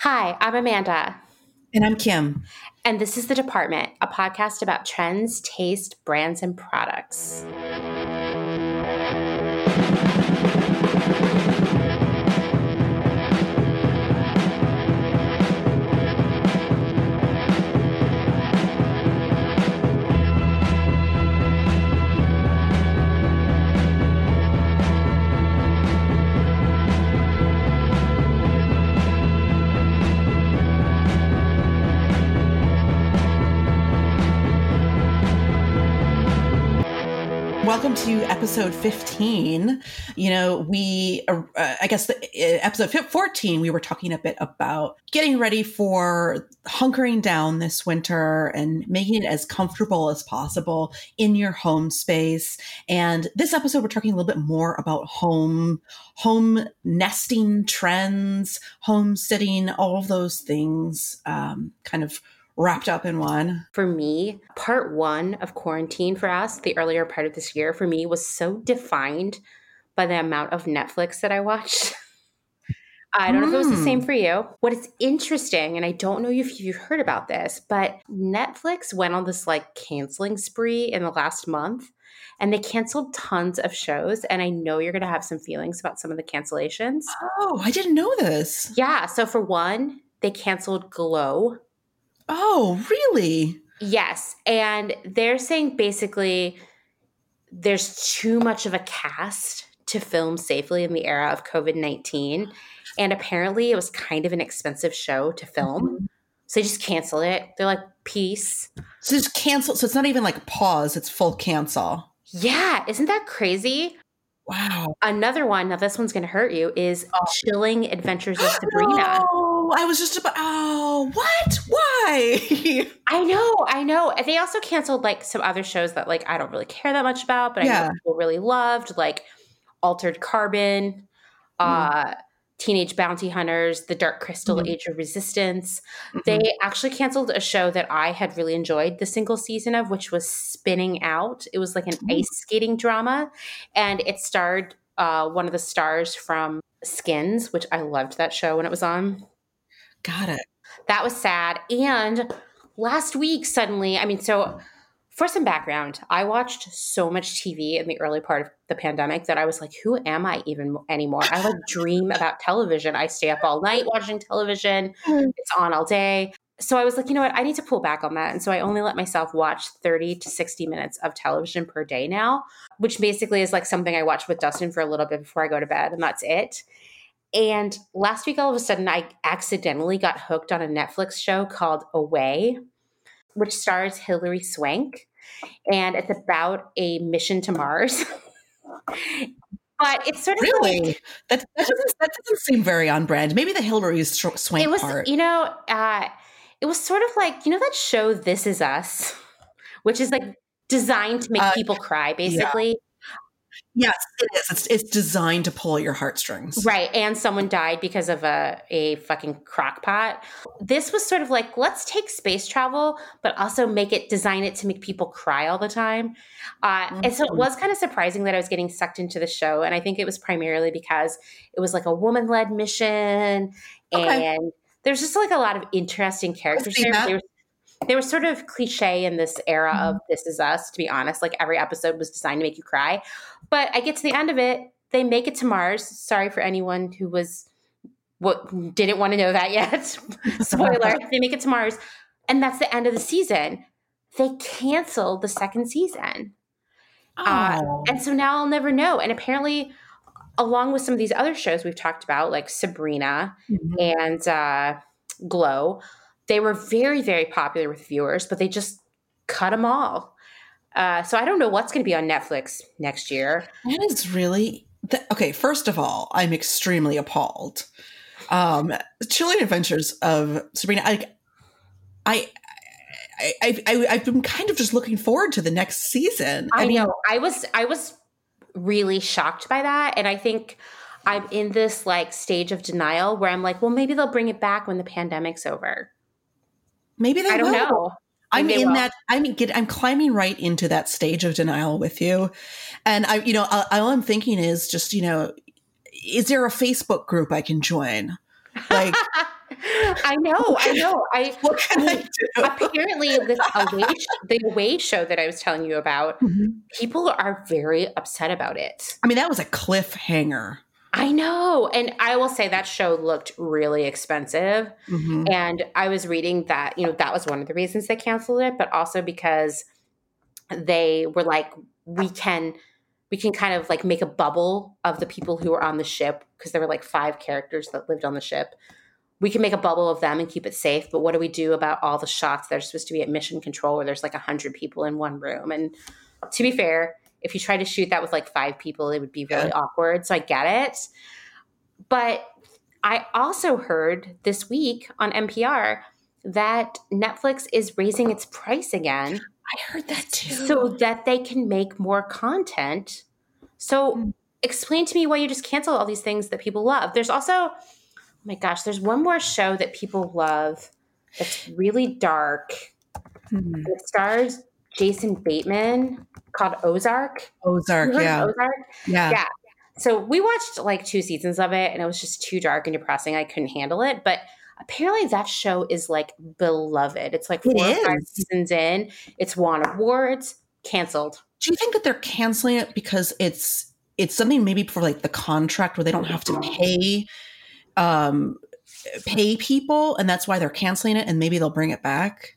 Hi, I'm Amanda. And I'm Kim. And this is The Department, a podcast about trends, taste, brands, and products. To episode 15. You know, we, uh, I guess, the, uh, episode 14, we were talking a bit about getting ready for hunkering down this winter and making it as comfortable as possible in your home space. And this episode, we're talking a little bit more about home, home nesting trends, homesteading, all of those things, um, kind of wrapped up in one? For me, part one of quarantine for us, the earlier part of this year, for me was so defined by the amount of Netflix that I watched. I don't mm. know if it was the same hmm. for you. What is interesting, and I don't know if you've heard about this, but Netflix went on this like canceling spree in the last month and they canceled tons of shows. And I know you're going to have some feelings about some of the cancellations. Oh, I didn't know this. Yeah. So, for one, they canceled Glow, Oh, really? Yes. And they're saying basically there's too much of a cast to film safely in the era of COVID 19. And apparently it was kind of an expensive show to film. Mm-hmm. So they just cancel it. They're like, peace. So just cancel. So it's not even like pause, it's full cancel. Yeah. Isn't that crazy? Wow. Another one, now this one's going to hurt you, is oh. Chilling Adventures of Sabrina. Oh, I was just about, oh, what? Why? I know, I know. They also canceled like some other shows that like I don't really care that much about, but yeah. I know people really loved, like Altered Carbon, mm. uh, Teenage Bounty Hunters, The Dark Crystal mm-hmm. Age of Resistance. Mm-hmm. They actually canceled a show that I had really enjoyed the single season of, which was Spinning Out. It was like an mm-hmm. ice skating drama, and it starred uh, one of the stars from Skins, which I loved that show when it was on. Got it. That was sad. And last week, suddenly, I mean, so for some background, I watched so much TV in the early part of the pandemic that I was like, who am I even anymore? I like dream about television. I stay up all night watching television, mm. it's on all day. So I was like, you know what? I need to pull back on that. And so I only let myself watch 30 to 60 minutes of television per day now, which basically is like something I watch with Dustin for a little bit before I go to bed, and that's it. And last week, all of a sudden, I accidentally got hooked on a Netflix show called Away, which stars Hilary Swank and it's about a mission to Mars. but it's sort of really like, that, that, doesn't that doesn't seem very on brand. Maybe the Hilary Swank it was, part. You know, uh, it was sort of like you know that show This Is Us, which is like designed to make uh, people cry, basically. Yes, it is. It's, it's designed to pull your heartstrings. Right. And someone died because of a, a fucking crock pot. This was sort of like, let's take space travel, but also make it, design it to make people cry all the time. Uh, mm-hmm. And so it was kind of surprising that I was getting sucked into the show. And I think it was primarily because it was like a woman led mission. Okay. And there's just like a lot of interesting characters there they were sort of cliche in this era mm-hmm. of This Is Us, to be honest. Like every episode was designed to make you cry. But I get to the end of it, they make it to Mars. Sorry for anyone who was what didn't want to know that yet. Spoiler, they make it to Mars. And that's the end of the season. They canceled the second season. Oh. Uh, and so now I'll never know. And apparently, along with some of these other shows we've talked about, like Sabrina mm-hmm. and uh, Glow, they were very, very popular with viewers, but they just cut them all. Uh, so I don't know what's going to be on Netflix next year. That is really th- okay. First of all, I'm extremely appalled. Um, Chilling Adventures of Sabrina. I, I, I, I, I've been kind of just looking forward to the next season. I, I mean, know. I was, I was really shocked by that, and I think I'm in this like stage of denial where I'm like, well, maybe they'll bring it back when the pandemic's over. Maybe they I don't will. know. I'm in will. that. I'm get. I'm climbing right into that stage of denial with you, and I, you know, all I'm thinking is just, you know, is there a Facebook group I can join? Like, I know, I know. I, what can I, do? apparently this away the away show that I was telling you about, mm-hmm. people are very upset about it. I mean, that was a cliffhanger. I know. And I will say that show looked really expensive. Mm-hmm. And I was reading that, you know, that was one of the reasons they canceled it, but also because they were like, we can we can kind of like make a bubble of the people who are on the ship because there were like five characters that lived on the ship. We can make a bubble of them and keep it safe, but what do we do about all the shots that are supposed to be at mission control where there's like a hundred people in one room? And to be fair, if you try to shoot that with like five people, it would be really yeah. awkward. So I get it. But I also heard this week on NPR that Netflix is raising its price again. I heard that too. So that they can make more content. So mm. explain to me why you just cancel all these things that people love. There's also, oh my gosh, there's one more show that people love that's really dark. Mm. It stars Jason Bateman called Ozark. Ozark, yeah. Ozark? Yeah. Yeah. So we watched like two seasons of it and it was just too dark and depressing. I couldn't handle it. But apparently that show is like beloved. It's like four it or five seasons in. It's won awards, canceled. Do you think that they're canceling it because it's it's something maybe for like the contract where they don't have to pay um pay people and that's why they're canceling it and maybe they'll bring it back?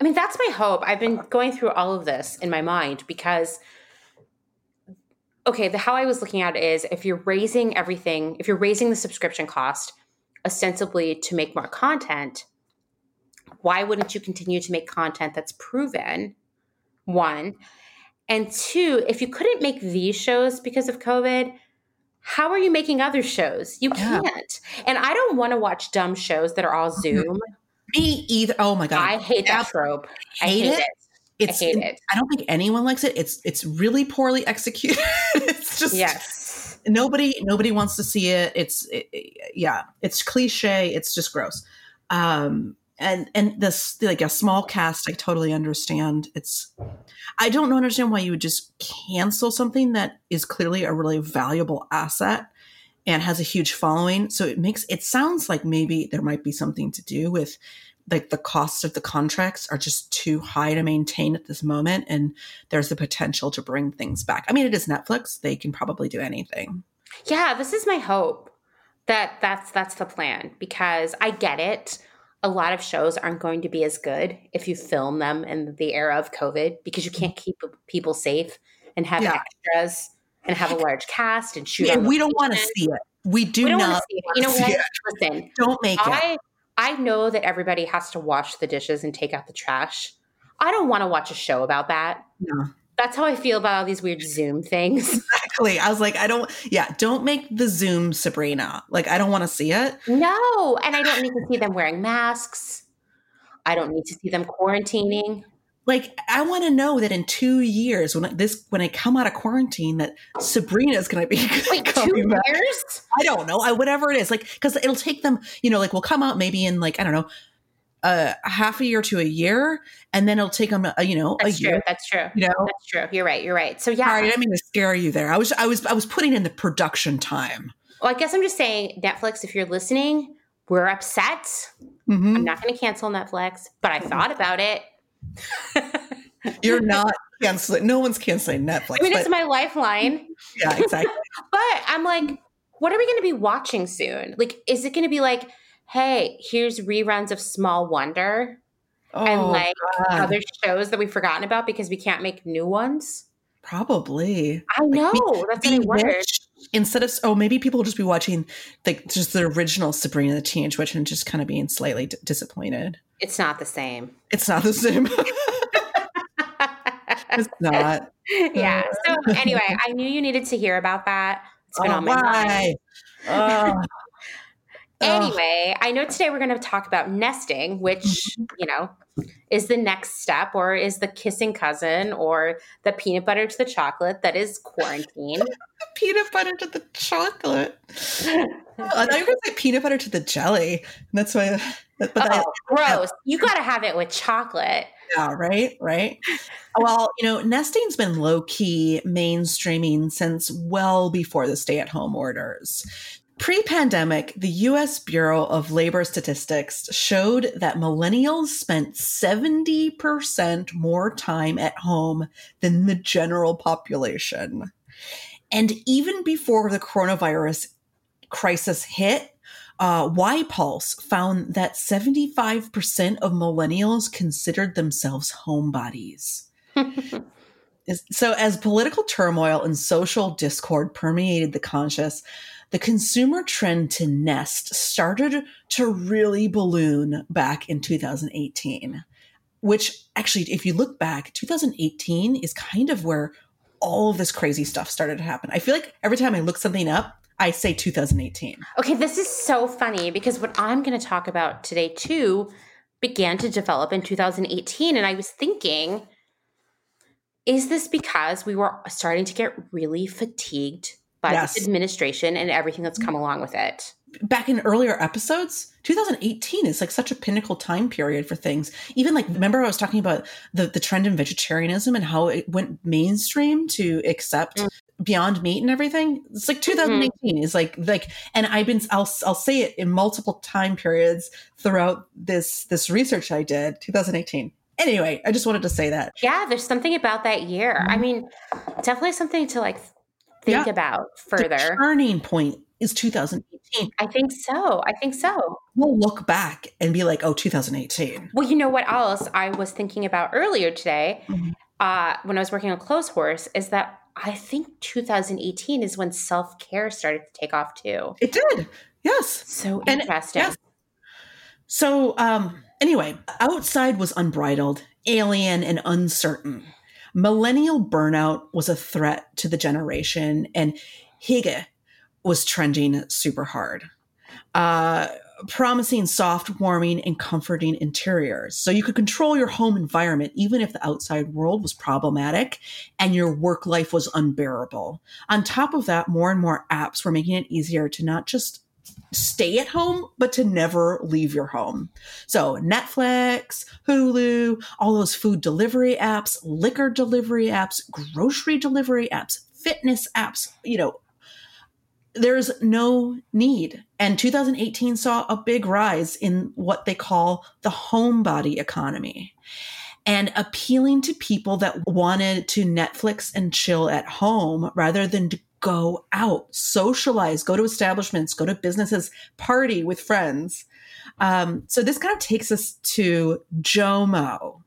I mean, that's my hope. I've been going through all of this in my mind because okay, the how I was looking at it is if you're raising everything, if you're raising the subscription cost ostensibly to make more content, why wouldn't you continue to make content that's proven? One. And two, if you couldn't make these shows because of COVID, how are you making other shows? You can't. Yeah. And I don't want to watch dumb shows that are all mm-hmm. Zoom. Me either. Oh my god, I hate that trope. I hate, hate it. it. It's, I hate it. I don't think anyone likes it. It's it's really poorly executed. it's just yes. Nobody nobody wants to see it. It's it, yeah. It's cliche. It's just gross. Um, and and this like a small cast, I totally understand. It's I don't understand why you would just cancel something that is clearly a really valuable asset and has a huge following. So it makes it sounds like maybe there might be something to do with like the cost of the contracts are just too high to maintain at this moment and there's the potential to bring things back. I mean it is Netflix, they can probably do anything. Yeah, this is my hope that that's that's the plan because I get it. A lot of shows aren't going to be as good if you film them in the era of COVID because you can't mm-hmm. keep people safe and have yeah. extras and have a large cast and shoot. Yeah, we don't want to see it. We do we not. You know what? Listen, don't make I, it. I know that everybody has to wash the dishes and take out the trash. I don't want to watch a show about that. No. That's how I feel about all these weird Zoom things. Exactly. I was like, I don't, yeah, don't make the Zoom Sabrina. Like, I don't want to see it. No. And I don't need to see them wearing masks. I don't need to see them quarantining like I want to know that in two years when this when I come out of quarantine that Sabrina is going to be Wait, two back. years? I don't know. I whatever it is, like because it'll take them. You know, like we'll come out maybe in like I don't know. Uh, half a year to a year, and then it'll take them, a, you know, that's a true. year. That's true. You know, that's true. You're right. You're right. So yeah, Sorry, I didn't mean to scare you there. I was, I was, I was putting in the production time. Well, I guess I'm just saying, Netflix, if you're listening, we're upset. Mm-hmm. I'm not going to cancel Netflix, but I thought about it. You're not canceling. No one's canceling Netflix. I mean, but, it's my lifeline. Yeah, exactly. but I'm like, what are we going to be watching soon? Like, is it going to be like, hey, here's reruns of Small Wonder oh, and like God. other shows that we've forgotten about because we can't make new ones? Probably. I know. Like, That's what I wondered. Instead of oh, maybe people will just be watching like just the original Sabrina the Teenage Witch and just kind of being slightly d- disappointed. It's not the same. It's not the same. it's not. Yeah. So anyway, I knew you needed to hear about that. It's been oh, on my mind. Oh. anyway, I know today we're going to talk about nesting, which, mm-hmm. you know, is the next step or is the kissing cousin or the peanut butter to the chocolate that is quarantine. peanut butter to the chocolate. I thought you were going to say peanut butter to the jelly. That's why. But oh, I, gross. you got to have it with chocolate. Yeah, right, right. well, you know, nesting's been low key mainstreaming since well before the stay at home orders. Pre pandemic, the US Bureau of Labor Statistics showed that millennials spent 70% more time at home than the general population. And even before the coronavirus crisis hit, uh, YPulse found that 75% of millennials considered themselves homebodies. so, as political turmoil and social discord permeated the conscious, the consumer trend to nest started to really balloon back in 2018. Which actually, if you look back, 2018 is kind of where all of this crazy stuff started to happen. I feel like every time I look something up, I say 2018. Okay, this is so funny because what I'm going to talk about today too began to develop in 2018 and I was thinking is this because we were starting to get really fatigued by yes. this administration and everything that's come along with it? back in earlier episodes 2018 is like such a pinnacle time period for things even like remember i was talking about the, the trend in vegetarianism and how it went mainstream to accept mm. Beyond meat and everything it's like 2018 mm-hmm. is like like and i've been i'll i'll say it in multiple time periods throughout this this research i did 2018 anyway i just wanted to say that yeah there's something about that year mm-hmm. i mean definitely something to like think yeah. about further the turning point is 2018. I think so. I think so. We'll look back and be like, oh, 2018. Well, you know what else I was thinking about earlier today mm-hmm. uh, when I was working on Close Horse is that I think 2018 is when self care started to take off too. It did. Yes. So interesting. Yes. So, um, anyway, outside was unbridled, alien, and uncertain. Millennial burnout was a threat to the generation, and Hygge was trending super hard. Uh, promising soft, warming, and comforting interiors. So you could control your home environment even if the outside world was problematic and your work life was unbearable. On top of that, more and more apps were making it easier to not just stay at home, but to never leave your home. So Netflix, Hulu, all those food delivery apps, liquor delivery apps, grocery delivery apps, fitness apps, you know, there's no need. And 2018 saw a big rise in what they call the homebody economy and appealing to people that wanted to Netflix and chill at home rather than to go out, socialize, go to establishments, go to businesses, party with friends. Um, so this kind of takes us to JOMO,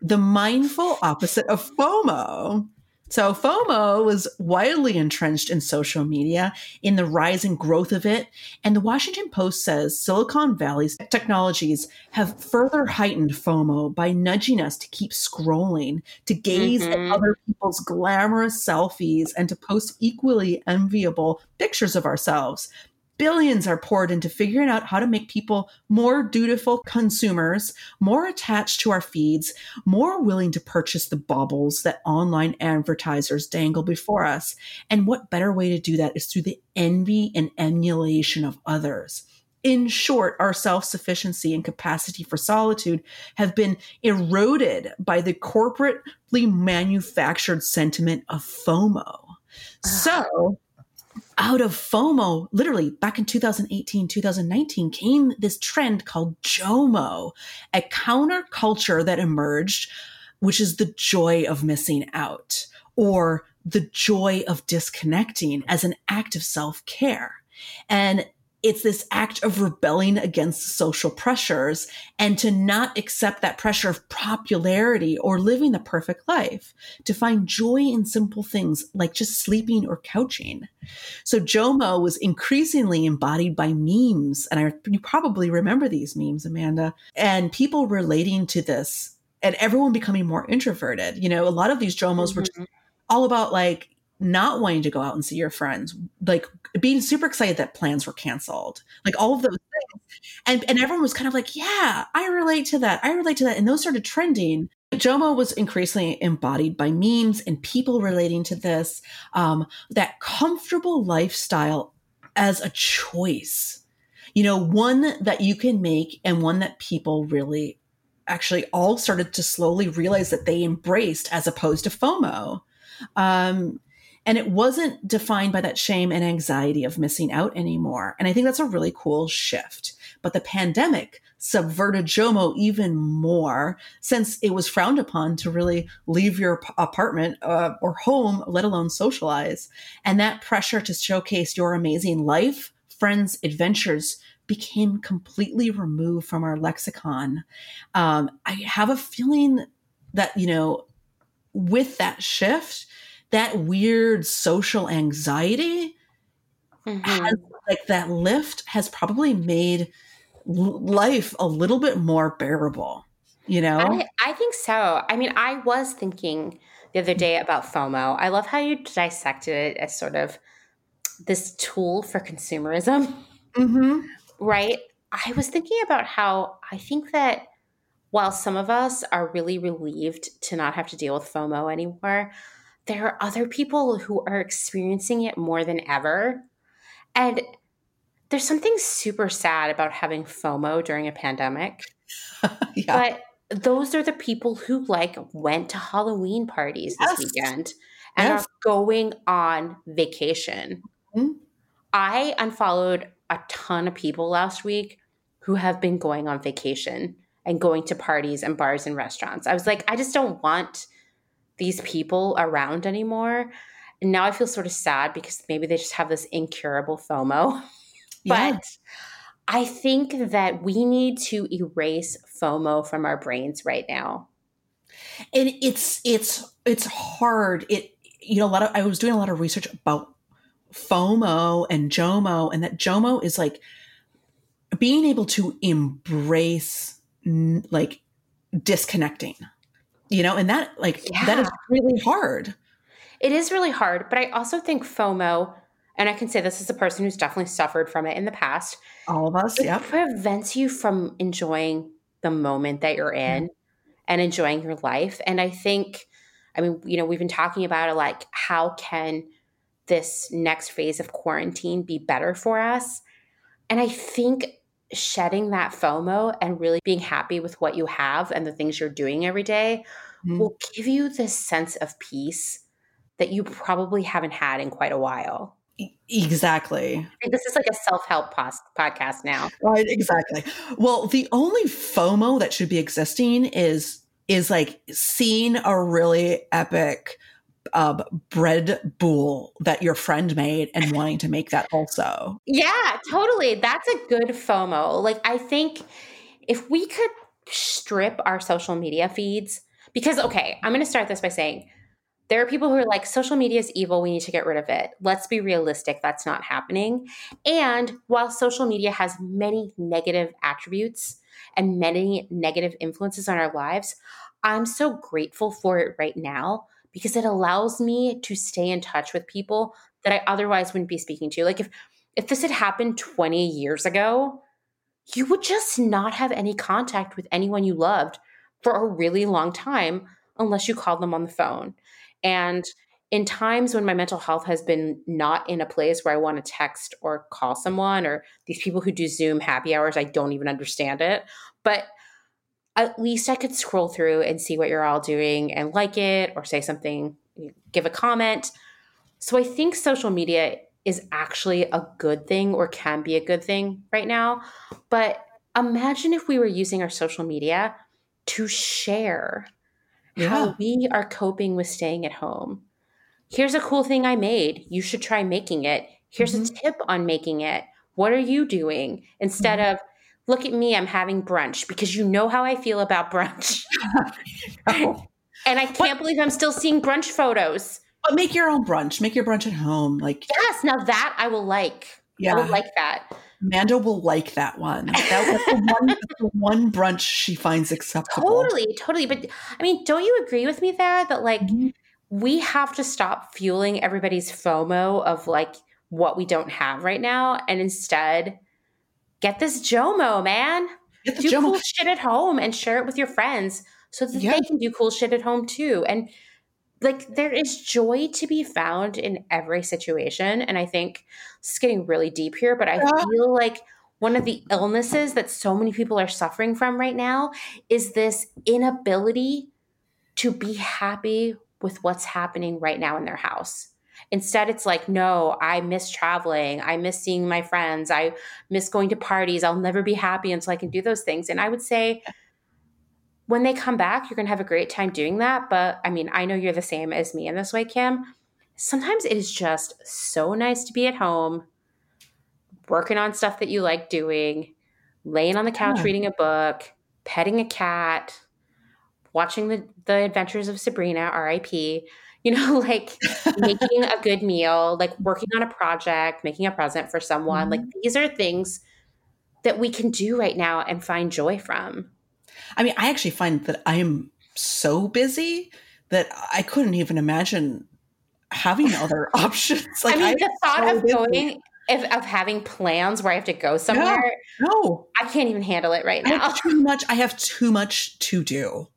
the mindful opposite of FOMO. So FOMO was widely entrenched in social media in the rise and growth of it. And the Washington Post says Silicon Valley's technologies have further heightened FOMO by nudging us to keep scrolling, to gaze mm-hmm. at other people's glamorous selfies, and to post equally enviable pictures of ourselves billions are poured into figuring out how to make people more dutiful consumers, more attached to our feeds, more willing to purchase the baubles that online advertisers dangle before us. And what better way to do that is through the envy and emulation of others. In short, our self sufficiency and capacity for solitude have been eroded by the corporately manufactured sentiment of FOMO. So, out of FOMO, literally back in 2018, 2019, came this trend called JOMO, a counterculture that emerged, which is the joy of missing out or the joy of disconnecting as an act of self care. And it's this act of rebelling against social pressures and to not accept that pressure of popularity or living the perfect life, to find joy in simple things like just sleeping or couching. So JOMO was increasingly embodied by memes. And I, you probably remember these memes, Amanda, and people relating to this and everyone becoming more introverted. You know, a lot of these JOMOs mm-hmm. were all about like, not wanting to go out and see your friends, like being super excited that plans were canceled, like all of those things. And, and everyone was kind of like, yeah, I relate to that. I relate to that. And those started trending. Jomo was increasingly embodied by memes and people relating to this, um, that comfortable lifestyle as a choice, you know, one that you can make and one that people really actually all started to slowly realize that they embraced as opposed to FOMO. Um, And it wasn't defined by that shame and anxiety of missing out anymore. And I think that's a really cool shift. But the pandemic subverted JOMO even more since it was frowned upon to really leave your apartment uh, or home, let alone socialize. And that pressure to showcase your amazing life, friends, adventures became completely removed from our lexicon. Um, I have a feeling that, you know, with that shift, that weird social anxiety mm-hmm. has, like that lift has probably made life a little bit more bearable you know? I, I, think so. I mean i was thinking the other day about fomo. I love how you dissected it as sort of this tool for consumerism. Mm-hmm. right? I was thinking about how i think that while some of us are really relieved to not have to deal with fomo anymore there are other people who are experiencing it more than ever and there's something super sad about having FOMO during a pandemic. yeah. But those are the people who like went to Halloween parties yes. this weekend and yes. are going on vacation. Mm-hmm. I unfollowed a ton of people last week who have been going on vacation and going to parties and bars and restaurants. I was like, I just don't want these people around anymore. And now I feel sort of sad because maybe they just have this incurable FOMO. Yeah. But I think that we need to erase FOMO from our brains right now. And it's it's it's hard. It you know a lot of I was doing a lot of research about FOMO and JOMO and that JOMO is like being able to embrace like disconnecting. You know, and that like yeah. that is really hard. It is really hard, but I also think FOMO and I can say this as a person who's definitely suffered from it in the past. All of us, yeah. prevents you from enjoying the moment that you're in mm-hmm. and enjoying your life. And I think, I mean, you know, we've been talking about it like, how can this next phase of quarantine be better for us? And I think shedding that FOMO and really being happy with what you have and the things you're doing every day mm-hmm. will give you this sense of peace that you probably haven't had in quite a while. Exactly. This is like a self help post- podcast now. Right, exactly. Well, the only FOMO that should be existing is is like seeing a really epic uh, bread boule that your friend made and wanting to make that also. Yeah, totally. That's a good FOMO. Like, I think if we could strip our social media feeds, because, okay, I'm going to start this by saying there are people who are like, social media is evil. We need to get rid of it. Let's be realistic. That's not happening. And while social media has many negative attributes and many negative influences on our lives, I'm so grateful for it right now because it allows me to stay in touch with people that I otherwise wouldn't be speaking to. Like if if this had happened 20 years ago, you would just not have any contact with anyone you loved for a really long time unless you called them on the phone. And in times when my mental health has been not in a place where I want to text or call someone, or these people who do Zoom happy hours, I don't even understand it. But at least I could scroll through and see what you're all doing and like it or say something, give a comment. So I think social media is actually a good thing or can be a good thing right now. But imagine if we were using our social media to share yeah. how we are coping with staying at home. Here's a cool thing I made. You should try making it. Here's mm-hmm. a tip on making it. What are you doing? Instead mm-hmm. of, look at me, I'm having brunch because you know how I feel about brunch. oh. and I can't what? believe I'm still seeing brunch photos. But make your own brunch. Make your brunch at home. Like yes, now that I will like. Yeah, I would like that. Amanda will like that one. That was the one, the one brunch she finds acceptable. Totally, totally. But I mean, don't you agree with me there that like mm-hmm. we have to stop fueling everybody's FOMO of like what we don't have right now and instead get this JOMO, man. do JOMO. cool shit at home and share it with your friends so that yeah. they can do cool shit at home too. And like there is joy to be found in every situation and i think it's getting really deep here but i yeah. feel like one of the illnesses that so many people are suffering from right now is this inability to be happy with what's happening right now in their house Instead, it's like, no, I miss traveling. I miss seeing my friends. I miss going to parties. I'll never be happy until I can do those things. And I would say, when they come back, you're going to have a great time doing that. But I mean, I know you're the same as me in this way, Kim. Sometimes it is just so nice to be at home, working on stuff that you like doing, laying on the couch yeah. reading a book, petting a cat, watching the, the adventures of Sabrina, RIP, you know, like making a good meal, like working on a project, making a present for someone. Mm-hmm. Like these are things that we can do right now and find joy from. I mean, I actually find that I am so busy that I couldn't even imagine having other options. Like, I mean, the thought so of busy. going, if, of having plans where I have to go somewhere, no, no, I can't even handle it right now. too much. I have too much to do.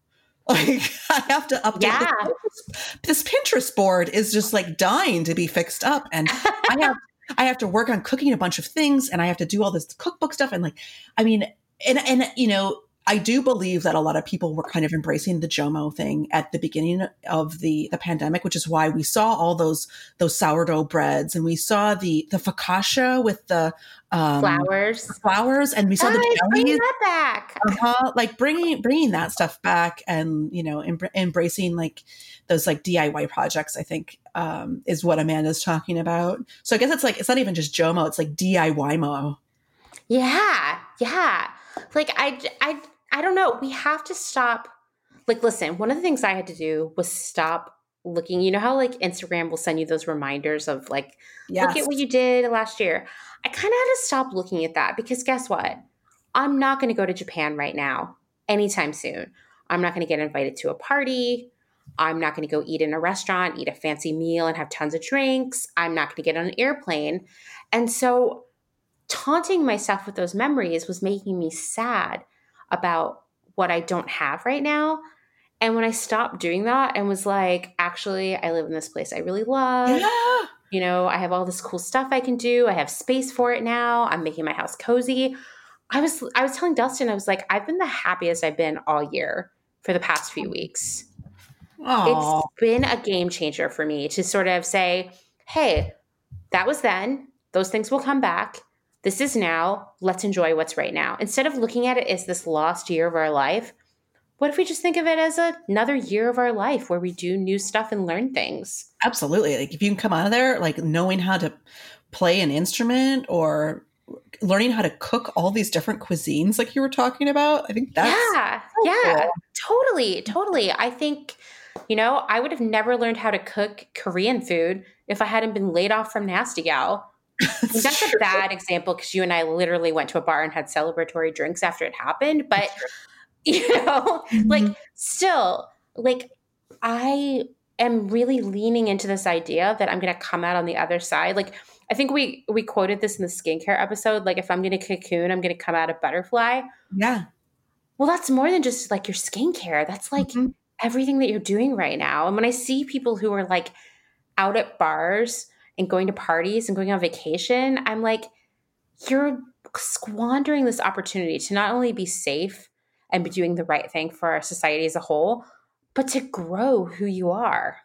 Like I have to update. Yeah. This, this Pinterest board is just like dying to be fixed up, and I have I have to work on cooking a bunch of things, and I have to do all this cookbook stuff, and like, I mean, and and you know, I do believe that a lot of people were kind of embracing the Jomo thing at the beginning of the the pandemic, which is why we saw all those those sourdough breads and we saw the the focaccia with the um, flowers, flowers, and we saw oh, the jellies that back. Uh-huh, like bringing bringing that stuff back, and you know, em- embracing like those like DIY projects. I think um, is what Amanda's talking about. So I guess it's like it's not even just Jomo; it's like DIY mo. Yeah, yeah. Like I, I, I don't know. We have to stop. Like, listen, one of the things I had to do was stop looking. You know how like Instagram will send you those reminders of like, yes. look at what you did last year. I kind of had to stop looking at that because guess what? I'm not going to go to Japan right now anytime soon. I'm not going to get invited to a party. I'm not going to go eat in a restaurant, eat a fancy meal, and have tons of drinks. I'm not going to get on an airplane. And so, taunting myself with those memories was making me sad about what I don't have right now. And when I stopped doing that and was like, actually, I live in this place I really love. Yeah. You know, I have all this cool stuff I can do. I have space for it now. I'm making my house cozy. I was I was telling Dustin, I was like, I've been the happiest I've been all year for the past few weeks. Aww. It's been a game changer for me to sort of say, hey, that was then. Those things will come back. This is now. Let's enjoy what's right now. Instead of looking at it as this lost year of our life, what if we just think of it as a, another year of our life where we do new stuff and learn things? Absolutely. Like if you can come out of there like knowing how to play an instrument or learning how to cook all these different cuisines like you were talking about, I think that's Yeah. So yeah. Cool. Totally. Totally. I think you know, I would have never learned how to cook Korean food if I hadn't been laid off from Nasty Gal that's, that's a bad example because you and I literally went to a bar and had celebratory drinks after it happened. But you know, mm-hmm. like still, like I am really leaning into this idea that I'm going to come out on the other side. Like I think we we quoted this in the skincare episode. Like if I'm going to cocoon, I'm going to come out a butterfly. Yeah. Well, that's more than just like your skincare. That's like mm-hmm. everything that you're doing right now. And when I see people who are like out at bars and going to parties and going on vacation, I'm like, you're squandering this opportunity to not only be safe and be doing the right thing for our society as a whole, but to grow who you are.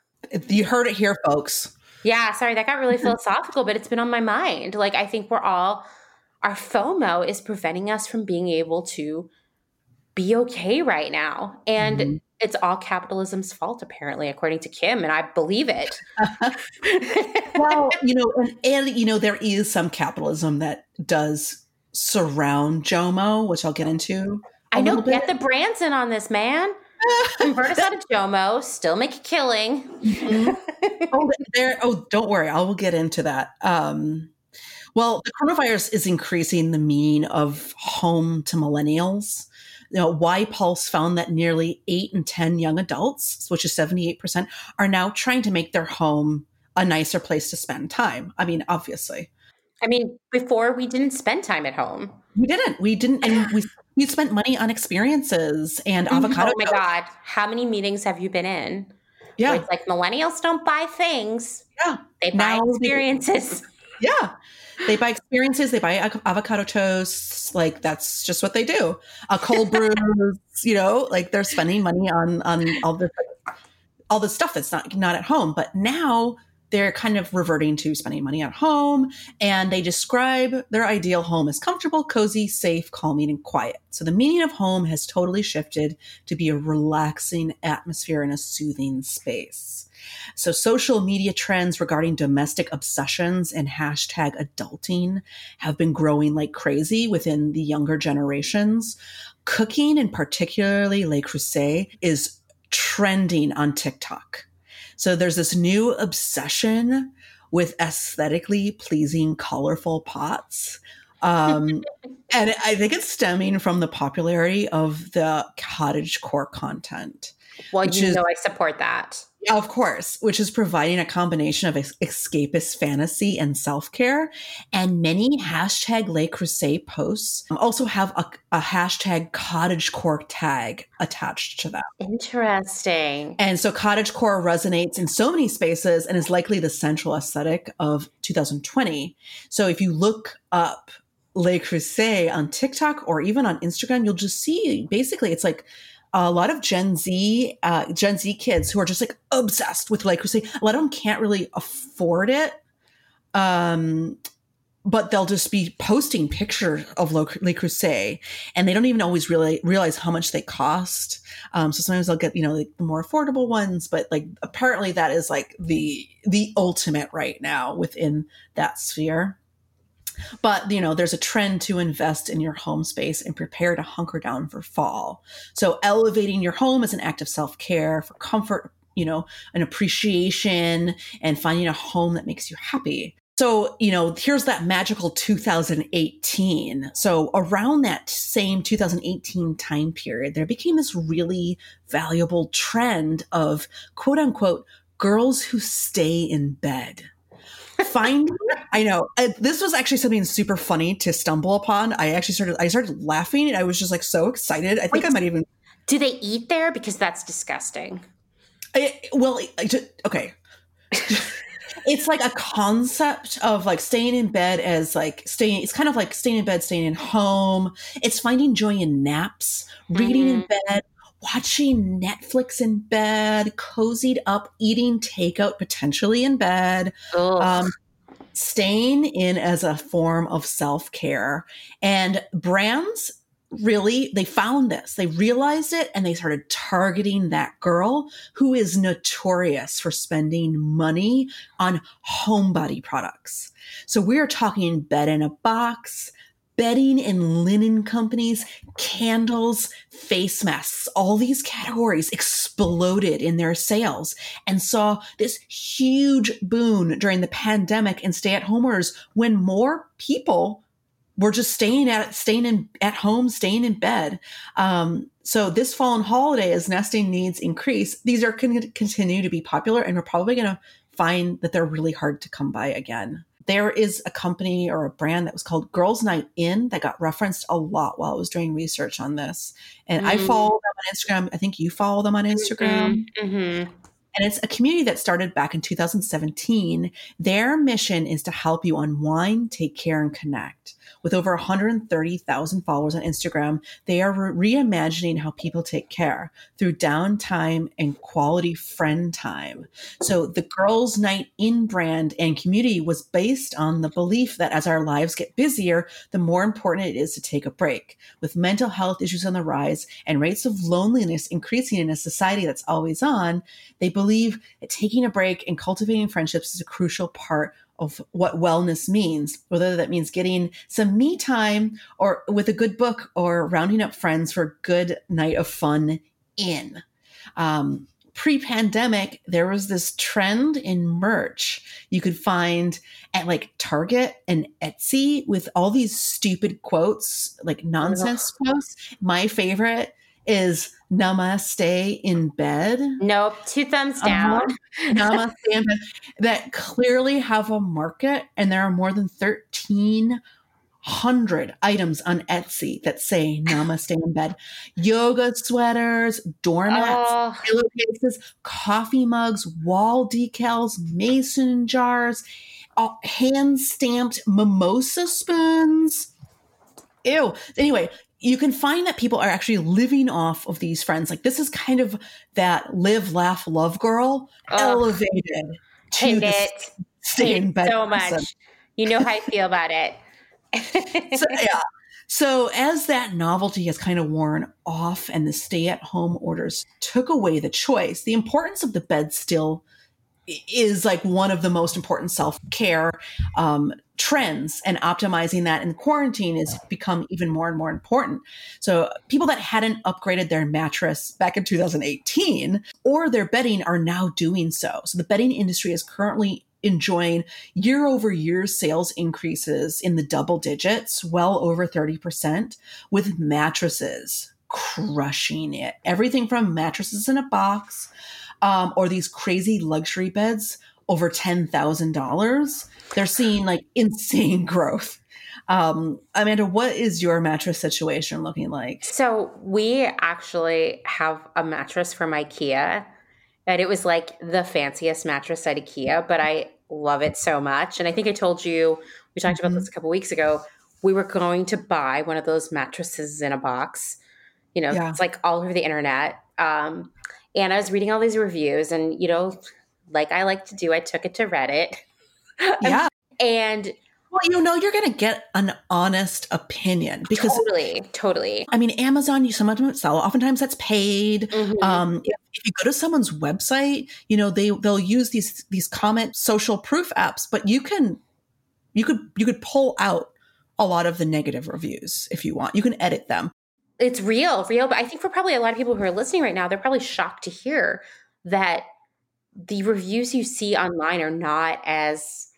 You heard it here, folks. Yeah, sorry, that got really philosophical, but it's been on my mind. Like, I think we're all, our FOMO is preventing us from being able to be okay right now. And mm-hmm it's all capitalism's fault apparently according to kim and i believe it well you know and, and, you know there is some capitalism that does surround jomo which i'll get into i know get the brands in on this man convert us out of jomo still make a killing mm-hmm. oh there oh don't worry i will get into that um well the coronavirus is increasing the mean of home to millennials you know, YPulse found that nearly eight in 10 young adults, which is 78%, are now trying to make their home a nicer place to spend time. I mean, obviously. I mean, before we didn't spend time at home. We didn't. We didn't. And we, we spent money on experiences and mm-hmm. avocado. Oh my God. How many meetings have you been in? Yeah. it's like millennials don't buy things. Yeah. They buy now experiences. They, yeah they buy experiences they buy avocado toast like that's just what they do a cold brew you know like they're spending money on on all the all the stuff that's not not at home but now they're kind of reverting to spending money at home and they describe their ideal home as comfortable, cozy, safe, calming, and quiet. So the meaning of home has totally shifted to be a relaxing atmosphere and a soothing space. So social media trends regarding domestic obsessions and hashtag adulting have been growing like crazy within the younger generations. Cooking and particularly Le Creuset is trending on TikTok. So there's this new obsession with aesthetically pleasing, colorful pots. Um, and I think it's stemming from the popularity of the cottage core content. Well, you is, know, I support that. Yeah, of course, which is providing a combination of escapist fantasy and self care. And many hashtag Le Creuset posts also have a, a hashtag cottagecore tag attached to them. Interesting. And so cottagecore resonates in so many spaces and is likely the central aesthetic of 2020. So if you look up Le Creuset on TikTok or even on Instagram, you'll just see basically it's like a lot of Gen Z, uh, Gen Z kids who are just like obsessed with Le Creuset. A lot of them can't really afford it. Um, but they'll just be posting pictures of Le, Creuset and they don't even always really realize how much they cost. Um, so sometimes they'll get, you know, like the more affordable ones, but like apparently that is like the, the ultimate right now within that sphere. But, you know, there's a trend to invest in your home space and prepare to hunker down for fall. So elevating your home is an act of self-care for comfort, you know, an appreciation and finding a home that makes you happy. So, you know, here's that magical 2018. So, around that same 2018 time period, there became this really valuable trend of quote unquote girls who stay in bed finding i know. Uh, this was actually something super funny to stumble upon. I actually started i started laughing and i was just like so excited. I think Wait, i might even do they eat there? Because that's disgusting. I, well okay. It's like a concept of like staying in bed as like staying it's kind of like staying in bed staying in home. It's finding joy in naps reading mm-hmm. in bed watching Netflix in bed, cozied up, eating takeout potentially in bed, um, staying in as a form of self care. And brands really they found this. They realized it and they started targeting that girl who is notorious for spending money on homebody products. So we're talking bed in a box bedding and linen companies, candles, face masks, all these categories exploded in their sales and saw this huge boon during the pandemic and stay at home orders when more people were just staying at staying in at home, staying in bed. Um, so this fall and holiday, as nesting needs increase, these are going to continue to be popular, and we're probably going to find that they're really hard to come by again there is a company or a brand that was called Girls Night In that got referenced a lot while I was doing research on this. And mm-hmm. I follow them on Instagram. I think you follow them on Instagram. Mm-hmm. mm-hmm. And it's a community that started back in 2017. Their mission is to help you unwind, take care, and connect. With over 130,000 followers on Instagram, they are re- reimagining how people take care through downtime and quality friend time. So the Girls Night In brand and community was based on the belief that as our lives get busier, the more important it is to take a break. With mental health issues on the rise and rates of loneliness increasing in a society that's always on, they believe that taking a break and cultivating friendships is a crucial part of what wellness means, whether that means getting some me time or with a good book or rounding up friends for a good night of fun in. Um, Pre pandemic, there was this trend in merch you could find at like Target and Etsy with all these stupid quotes, like nonsense quotes. My favorite is namaste in bed. Nope, two thumbs uh-huh. down. Namaste in bed that clearly have a market, and there are more than 1,300 items on Etsy that say namaste in bed. Yoga sweaters, doormats, oh. pillowcases, coffee mugs, wall decals, mason jars, hand stamped mimosa spoons. Ew. Anyway, you can find that people are actually living off of these friends. Like this is kind of that live, laugh, love girl elevated to Hate the it. stay in bed so much. person. You know how I feel about it. so, yeah. So as that novelty has kind of worn off and the stay at home orders took away the choice, the importance of the bed still is like one of the most important self care um, trends, and optimizing that in quarantine has become even more and more important. So people that hadn't upgraded their mattress back in 2018 or their bedding are now doing so. So the bedding industry is currently enjoying year over year sales increases in the double digits, well over 30%, with mattresses crushing it. Everything from mattresses in a box um, or these crazy luxury beds over $10,000. They're seeing like insane growth. Um, Amanda, what is your mattress situation looking like? So we actually have a mattress from IKEA, and it was like the fanciest mattress at IKEA, but I love it so much. And I think I told you we talked about Mhm. this a couple weeks ago. We were going to buy one of those mattresses in a box. You know, Yeah. it's like all over the internet. Um, and I was reading all these reviews, and you know, like I like to do, I took it to Reddit. Yeah. And Well, you know, you're going to get an honest opinion because totally, totally. I mean, Amazon, you sometimes sell. Oftentimes, that's paid. Mhm. Um, if you go to someone's website, you know they they'll use these these comment social proof apps, but you can you could you could pull out a lot of the negative reviews if you want. You can edit them. It's real, real. But I think for probably a lot of people who are listening right now, they're probably shocked to hear that the reviews you see online are not as,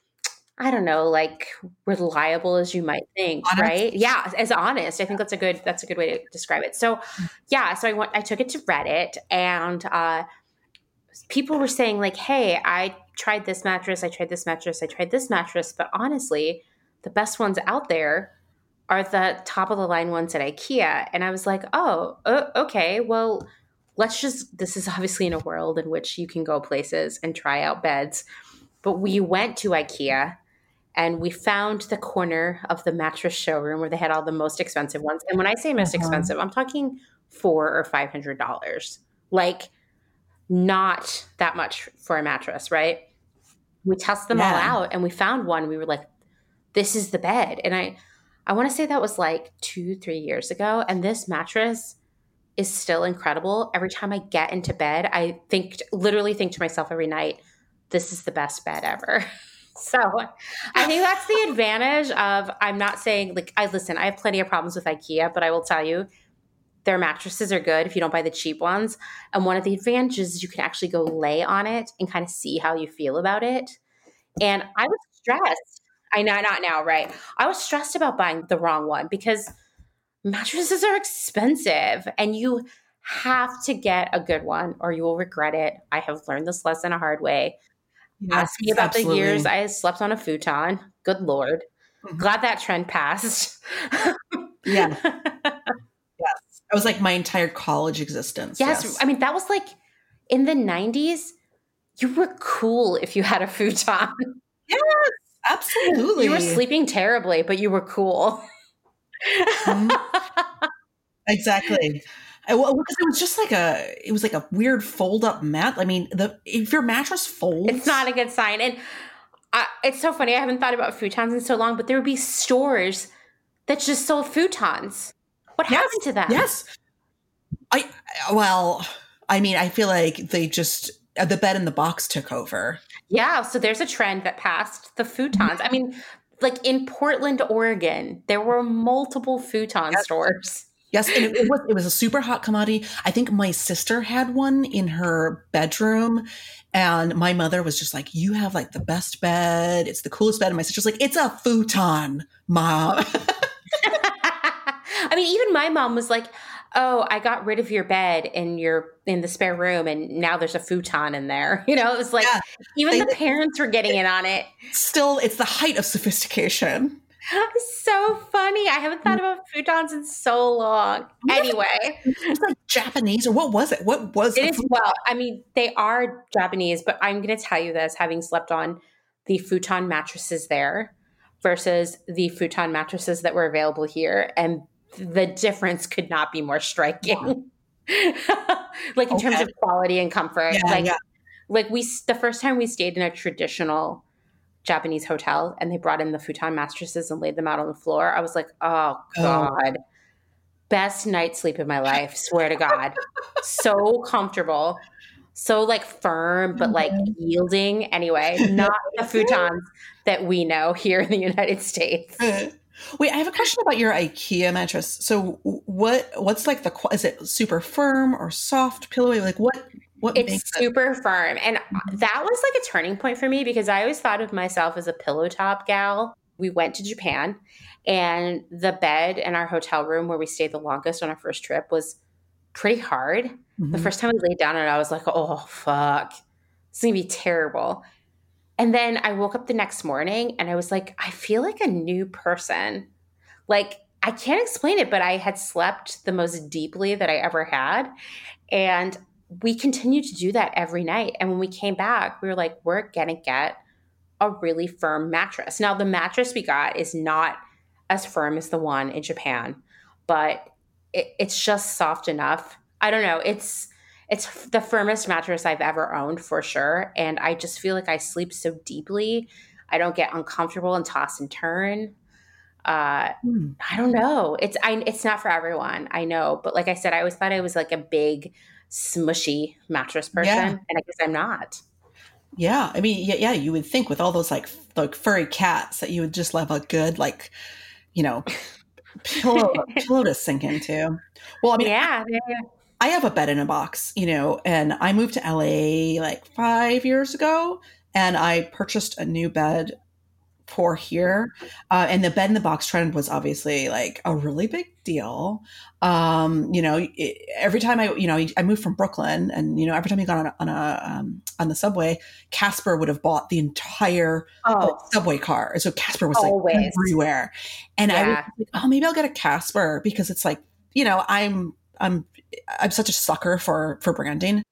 I don't know, like reliable as you might think, Honest. right? Yeah, as honest. I think that's a good that's a good way to describe it. So, yeah, so I went, I took it to Reddit, and uh, people were saying like, "Hey, I tried this mattress, I tried this mattress, I tried this mattress, but honestly, the best ones out there." Are the top of the line ones at IKEA. And I was like, oh, o- okay, well, let's just, this is obviously in a world in which you can go places and try out beds. But we went to IKEA and we found the corner of the mattress showroom where they had all the most expensive ones. And when I say most Uh-huh. expensive, I'm talking four or five hundred dollars. Like not that much for a mattress, right? We tested them all out and we found one. We were like, this is the bed. And I I want to say that was like two, three years ago. And this mattress is still incredible. Every time I get into bed, I think literally think to myself every night, this is the best bed ever. So I think that's the advantage of I'm not saying like I listen, I have plenty of problems with IKEA, but I will tell you their mattresses are good if you don't buy the cheap ones. And one of the advantages is you can actually go lay on it and kind of see how you feel about it. And I was stressed. I know not now, right? I was stressed about buying the wrong one because mattresses are expensive and you have to get a good one or you will regret it. I have learned this lesson a hard way. Ask me about the years I slept on a futon. Good lord. Mhm. Glad that trend passed. Yeah. yes. That was like my entire college existence. yes, I mean that was like in the 90s you were cool if you had a futon. Absolutely. You were sleeping terribly, but you were cool. Mhm. Exactly. I- well, because it was just like a, it was like a weird fold up mat. I mean, the if your mattress folds, it's not a good sign. And I, it's so funny. I haven't thought about futons in so long, but there would be stores that just sold futons. What Yes, happened to them? Yes. I well, I mean, I feel like they just the bed in the box took over. Yeah. So there's a trend that passed the futons. I mean, like in Portland, Oregon, there were multiple futon Yes. stores. Yes, and it, it was it was a super hot commodity. I think my sister had one in her bedroom, and my mother was just like, "You have like the best bed. It's the coolest bed." And my sister's like, "It's a futon, mom." I mean, even my mom was like, "Oh, I got rid of your bed in your in the spare room, and now there's a futon in there." You know, it was like Yeah. even They- the parents were getting in on it. Still, it's the height of sophistication. It's so funny. I haven't thought about futons in so long. Anyway, it's like Japanese, or what was it? What was it is well. I mean, they are Japanese, but I'm going to tell you this: having slept on the futon mattresses there versus the futon mattresses that were available here, and the difference could not be more striking. like in terms of quality and comfort. Yeah, like yeah. like we the first time we stayed in a traditional Japanese hotel and they brought in the futon mattresses and laid them out on the floor, I was like, oh, oh. God. Oh. Best night sleep of my life, swear to God. so comfortable so like firm but like mm-hmm. yielding anyway not the futons that we know here in the united states wait i have a question about your ikea mattress so what what's like the is it super firm or soft pillowy like what what it's super it? firm and mm-hmm. that was like a turning point for me because i always thought of myself as a pillow top gal we went to japan and the bed in our hotel room where we stayed the longest on our first trip was pretty hard. Mm-hmm. The first time I laid down on it, I was like, oh, fuck. It's going to be terrible. And then I woke up the next morning and I was like, I feel like a new person. Like, I can't explain it, but I had slept the most deeply that I ever had. And we continued to do that every night. And when we came back, we were like, we're going to get a really firm mattress. Now, the mattress we got is not as firm as the one in Japan, but it, it's just soft enough. I don't know. It's it's the firmest mattress I've ever owned for sure, and I just feel like I sleep so deeply. I don't get uncomfortable and toss and turn. Uh, hmm. I don't know. It's I. It's not for everyone. I know, but like I said, I always thought I was like a big, smushy mattress person, yeah. and I guess I'm not. Yeah, I mean, yeah, yeah. You would think with all those like like furry cats that you would just love a good like, you know, pillow, pillow to sink into. Well, I mean, yeah, yeah, I have a bed in a box, you know, and I moved to LA like five years ago, and I purchased a new bed for here. Uh, and the bed in the box trend was obviously like a really big deal. Um, you know, it, every time I, you know, I moved from Brooklyn and, you know, every time you got on a, on a, um, on the subway, Casper would have bought the entire oh. subway car. So Casper was Always. like everywhere. And yeah. I was like, oh, maybe I'll get a Casper because it's like, you know, I'm, I'm, I'm such a sucker for, for branding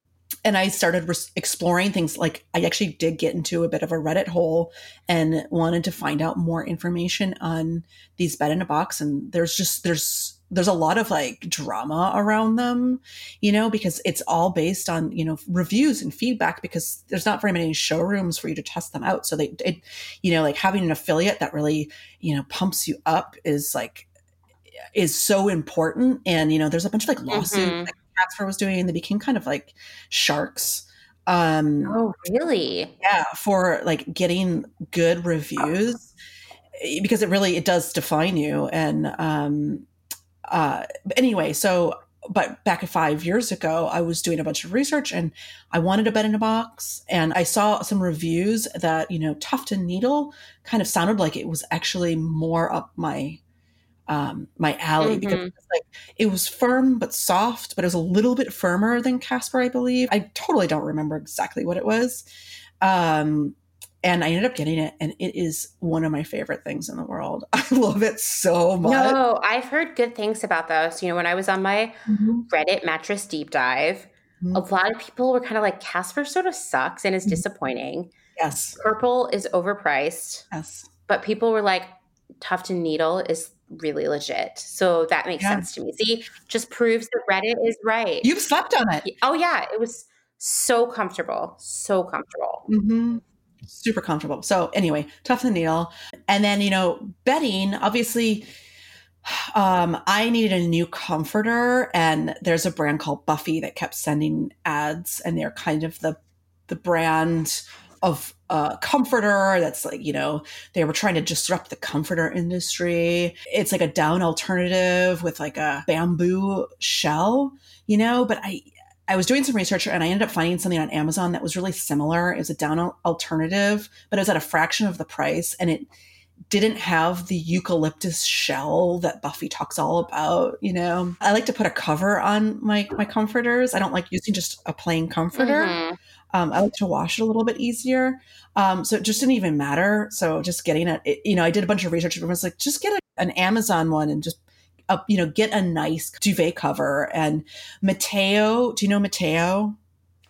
and I started exploring things like I actually did get into a bit of a Reddit hole and wanted to find out more information on these bed in a box. And there's just, there's, there's a lot of like drama around them, you know, because it's all based on, you know, reviews and feedback because there's not very many showrooms for you to test them out. So they, it, you know, like having an affiliate that really, you know, pumps you up is like, is so important. And, you know, there's a bunch of like lawsuits, mm-hmm. like Casper was doing. And they became kind of like sharks. Um, oh, really? Yeah, for like getting good reviews eh, because it really it does define you. And um, uh, anyway, so but back five years ago, I was doing a bunch of research and I wanted a bed in a box. And I saw some reviews that, you know, Tuft and Needle kind of sounded like it was actually more up my um, my alley mm-hmm. because it was, like, it was firm but soft, but it was a little bit firmer than Casper, I believe. I totally don't remember exactly what it was. Um, and I ended up getting it, and it is one of my favorite things in the world. I love it so much. No, I've heard good things about those. You know, when I was on my mm-hmm. Reddit mattress deep dive, mm-hmm. a lot of people were kind of like, Casper sort of sucks and is mm-hmm. disappointing. Yes. Purple is overpriced. Yes. But people were like, Tuft and Needle is really legit. So that makes yeah. sense to me. See, just proves that Reddit is right. You've slept on it. Oh yeah, it was so comfortable, so comfortable. Mm-hmm. Super comfortable. So anyway, Tuft and Needle, and then you know bedding. Obviously, um, I needed a new comforter, and there's a brand called Buffy that kept sending ads, and they're kind of the the brand of a comforter that's like you know they were trying to disrupt the comforter industry it's like a down alternative with like a bamboo shell you know but i i was doing some research and i ended up finding something on amazon that was really similar it was a down alternative but it was at a fraction of the price and it didn't have the eucalyptus shell that Buffy talks all about, you know. I like to put a cover on my my comforters. I don't like using just a plain comforter. Mm-hmm. Um, I like to wash it a little bit easier. Um, so it just didn't even matter. So just getting it, it you know, I did a bunch of research and I was like, just get a, an Amazon one and just, uh, you know, get a nice duvet cover. And Matteo, do you know Matteo?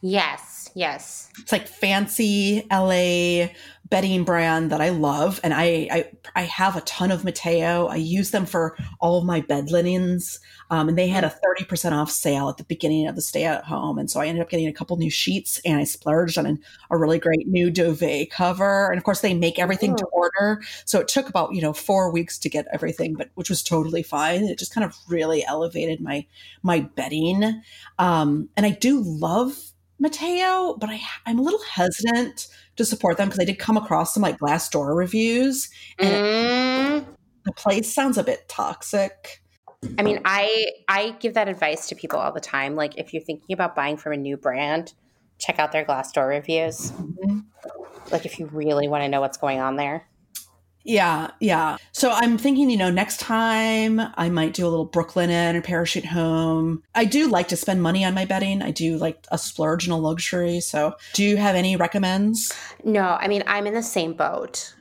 Yes, yes. It's like fancy LA bedding brand that I love, and I I, I have a ton of Matteo. I use them for all of my bed linens, um, and they had a thirty percent off sale at the beginning of the stay at home, and so I ended up getting a couple new sheets, and I splurged on an, a really great new duvet cover, and of course they make everything to order, so it took about you know four weeks to get everything, but which was totally fine. It just kind of really elevated my my bedding, um, and I do love Matteo, but I, I'm a little hesitant to support them because I did come across some like Glassdoor reviews, and mm. it, the place sounds a bit toxic. I mean, I I give that advice to people all the time. Like, if you're thinking about buying from a new brand, check out their Glassdoor reviews. Mm-hmm. Like, if you really want to know what's going on there. Yeah, yeah. So I'm thinking, you know, next time I might do a little Brooklinen or parachute home. I do like to spend money on my bedding. I do like a splurge and a luxury. So do you have any recommends? No, I mean, I'm in the same boat.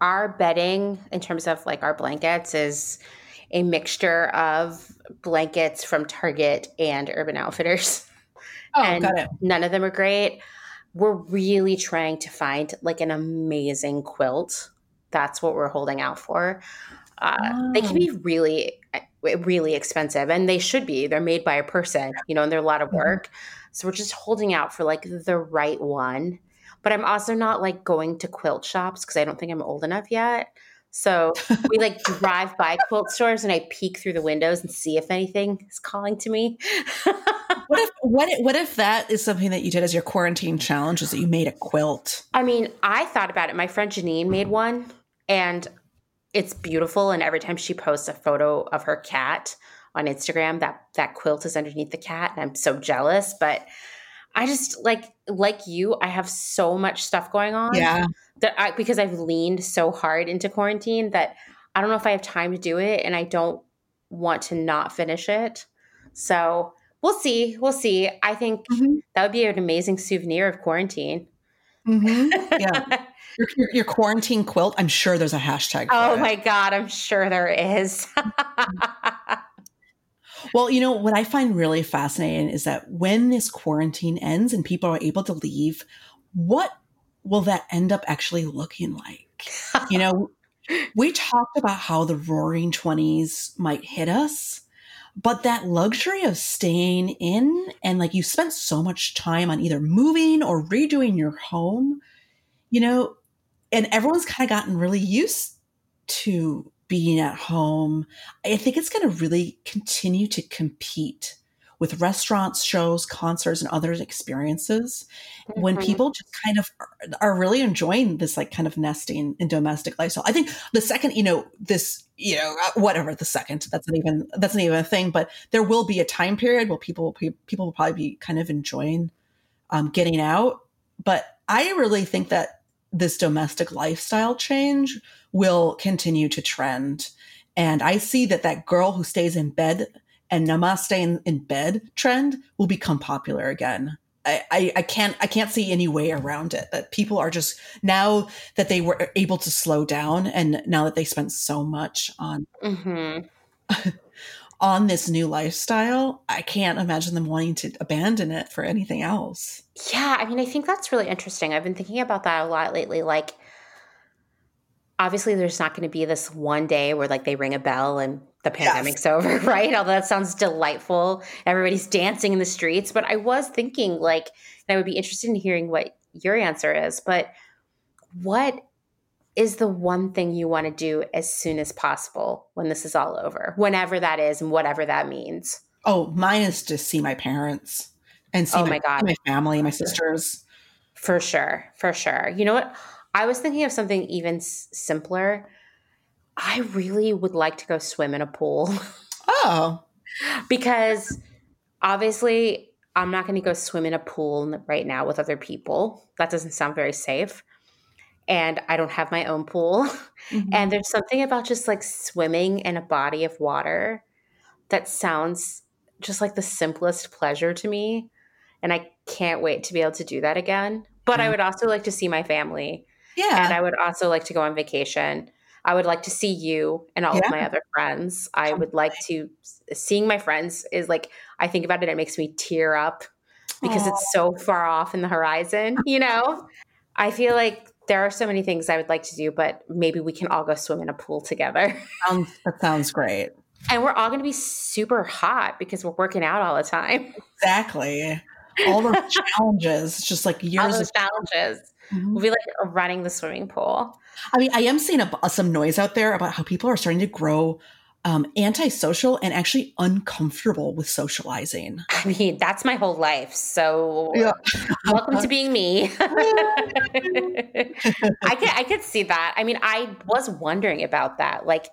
Our bedding, in terms of like our blankets, is a mixture of blankets from Target and Urban Outfitters. Oh, and got it. None of them are great. We're really trying to find like an amazing quilt that's what we're holding out for. Uh, oh. They can be oh. really, really expensive, and they should be. They're made by a person, you know, and they're a lot of work. Mm-hmm. So we're just holding out for like the right one. But I'm also not like going to quilt shops because I don't think I'm old enough yet. So we like drive by quilt stores and I peek through the windows and see if anything is calling to me. what if what if, what if that is something that you did as your quarantine challenge is that you made a quilt? I mean, I thought about it. My friend Janine made one and it's beautiful and every time she posts a photo of her cat on Instagram that that quilt is underneath the cat and I'm so jealous but I just like like you I have so much stuff going on yeah. that I, because I've leaned so hard into quarantine that I don't know if I have time to do it and I don't want to not finish it. So we'll see we'll see. I think mm-hmm. that would be an amazing souvenir of quarantine. Mm-hmm. yeah your, your, your, quarantine quilt. I'm sure there's a hashtag. oh my god, I'm sure there is. well, you know what I find really fascinating is that when this quarantine ends and people are able to leave, what will that end up actually looking like? you know, we talked about how the roaring 20s might hit us but that luxury of staying in and like you spent so much time on either moving or redoing your home you know and everyone's kind of gotten really used to being at home. I think it's going to really continue to compete with restaurants, shows, concerts, and other experiences mm-hmm. when people just kind of are, really enjoying this like kind of nesting and domestic lifestyle. I think the second, you know, this, you know, uh, whatever the second, that's not even that's not even a thing, but there will be a time period where people people will probably be kind of enjoying um, getting out. But I really think that this domestic lifestyle change will continue to trend. And I see that that girl who stays in bed and namaste in, in bed trend will become popular again. I, I, I, can't I can't see any way around it. That people are just now that they were able to slow down and now that they spent so much on mm-hmm. on this new lifestyle, I can't imagine them wanting to abandon it for anything else. Yeah, I mean, I think that's really interesting. I've been thinking about that a lot lately. Like, obviously, there's not going to be this one day where like they ring a bell and the pandemic's yes. over, right? Although that sounds delightful. Everybody's dancing in the streets. But I was thinking, like, I would be interested in hearing what your answer is. But what is the one thing you want to do as soon as possible when this is all over, whenever that is and whatever that means? Oh, mine is to see my parents and see oh my, my, God. my family, my sisters. For sure. For sure. You know what? I was thinking of something even s- simpler. I really would like to go swim in a pool. Oh. because obviously, I'm not going to go swim in a pool right now with other people. That doesn't sound very safe and I don't have my own pool. Mm-hmm. And there's something about just like swimming in a body of water that sounds just like the simplest pleasure to me. And I can't wait to be able to do that again. But mm-hmm. I would also like to see my family. Yeah. And I would also like to go on vacation. I would like to see you and all yeah. of my other friends. I would like to seeing my friends is like I think about it, it makes me tear up because Aww. it's so far off in the horizon, you know? I feel like there are so many things I would like to do, but maybe we can all go swim in a pool together. Sounds, that sounds great. And we're all going to be super hot because we're working out all the time. Exactly. All those challenges, just like years all those of challenges. Mm-hmm. We'll be like running the swimming pool. I mean, I am seeing a, some noise out there about how people are starting to grow um, antisocial and actually uncomfortable with socializing. I mean, that's my whole life. So, yeah. welcome to being me. I could I could see that. I mean, I was wondering about that. Like,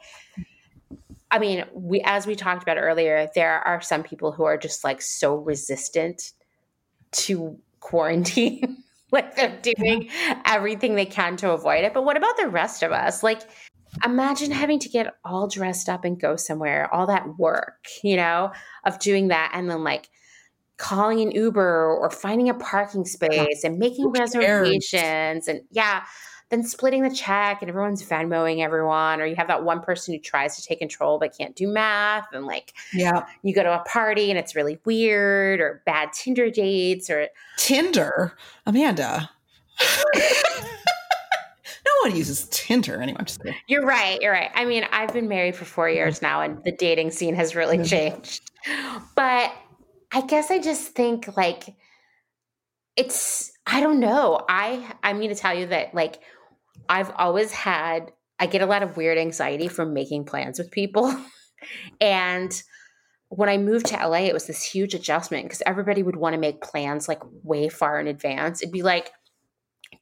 I mean, we as we talked about earlier, there are some people who are just like so resistant to quarantine. like they're doing everything they can to avoid it. But what about the rest of us? Like imagine having to get all dressed up and go somewhere, all that work, you know, of doing that and then like calling an Uber or finding a parking space and making reservations and yeah, then splitting the check and everyone's Venmoing everyone, or you have that one person who tries to take control but can't do math, and like, yeah, you go to a party and it's really weird, or bad Tinder dates, or Tinder, Amanda. no one uses Tinder anymore. You're right. You're right. I mean, I've been married for four years now, and the dating scene has really changed. But I guess I just think like it's. I don't know. I I'm going to tell you that like I've always had. I get a lot of weird anxiety from making plans with people, and when I moved to LA, it was this huge adjustment because everybody would want to make plans like way far in advance. It'd be like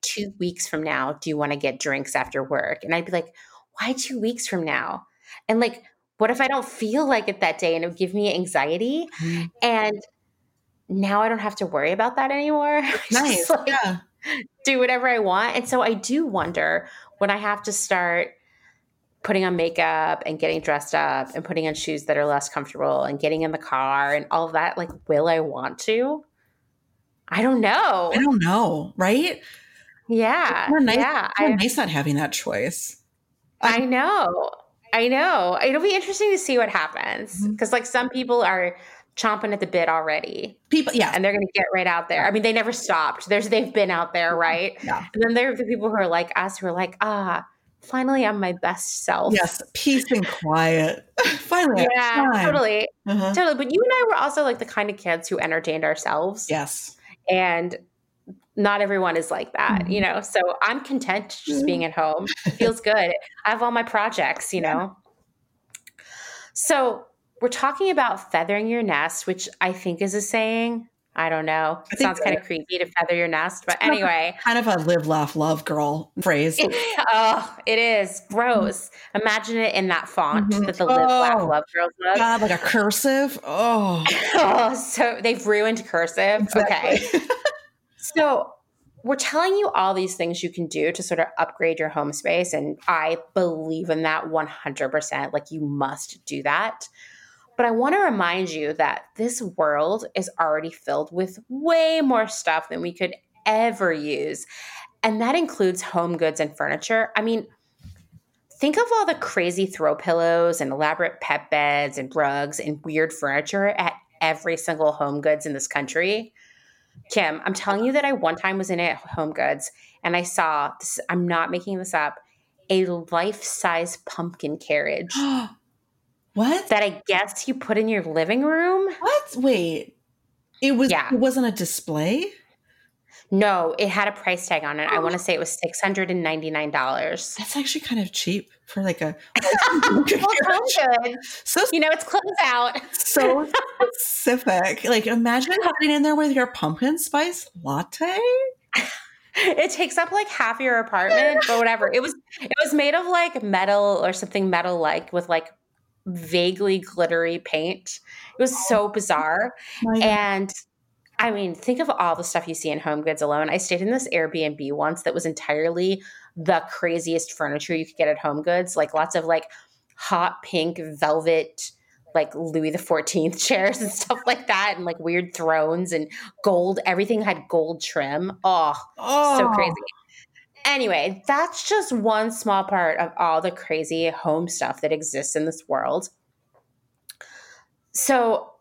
two weeks from now, do you want to get drinks after work? And I'd be like, why two weeks from now? And like, what if I don't feel like it that day and it would give me anxiety? Mm-hmm. And now I don't have to worry about that anymore. Nice. like, yeah. Do whatever I want. And so I do wonder when I have to start putting on makeup and getting dressed up and putting on shoes that are less comfortable and getting in the car and all of that, like, will I want to? I don't know. I don't know, right? Yeah. It's nice, yeah. It's I, nice not having that choice. I know. I know. It'll be interesting to see what happens because, mm-hmm. like, some people are chomping at the bit already. People, yeah, and they're going to get right out there. I mean, they never stopped. There's they've been out there, mm-hmm. right? Yeah. And then there are the people who are like us, who are like, ah, finally, I'm my best self. Yes, peace and quiet. finally, yeah, totally, uh-huh. totally. But you and I were also like the kind of kids who entertained ourselves. Yes, and not everyone is like that, mm-hmm. you know. So I'm content just being mm-hmm. at home. It feels good. I have all my projects, you know. So we're talking about feathering your nest, which I think is a saying. I don't know. It sounds kind of creepy to feather your nest, but anyway. Kind of a live, laugh, love girl phrase. oh, it is gross. Imagine it in that font mm-hmm. that the live, oh, laugh, love girls love. God, like a cursive. Oh. oh, so they've ruined cursive. Exactly. Okay. So we're telling you all these things you can do to sort of upgrade your home space. And I believe in that 100%. Like you must do that. But I want to remind you that this world is already filled with way more stuff than we could ever use. And that includes home goods and furniture. I mean, think of all the crazy throw pillows and elaborate pet beds and rugs and weird furniture at every single home goods in this country. Kim, I'm telling you that I one time was in at Home Goods and I saw this, I'm not making this up, a life size pumpkin carriage. what? That I guess you put in your living room. What? Wait. It was yeah. it wasn't a display? No, it had a price tag on it. I want to oh. say it was six hundred and ninety nine dollars. That's actually kind of cheap for like a. so you know, it's close out. so specific. Like, imagine having in there with your pumpkin spice latte. it takes up like half your apartment, but whatever. It was it was made of like metal or something metal like with like vaguely glittery paint. It was so bizarre. and I mean, think of all the stuff you see in home goods alone. I stayed in this Airbnb once that was entirely the craziest furniture you could get at home goods, like lots of like hot pink velvet like Louis the Fourteenth chairs and stuff like that, and like weird thrones and gold. Everything had gold trim. Oh, oh, so crazy. Anyway, that's just one small part of all the crazy home stuff that exists in this world. So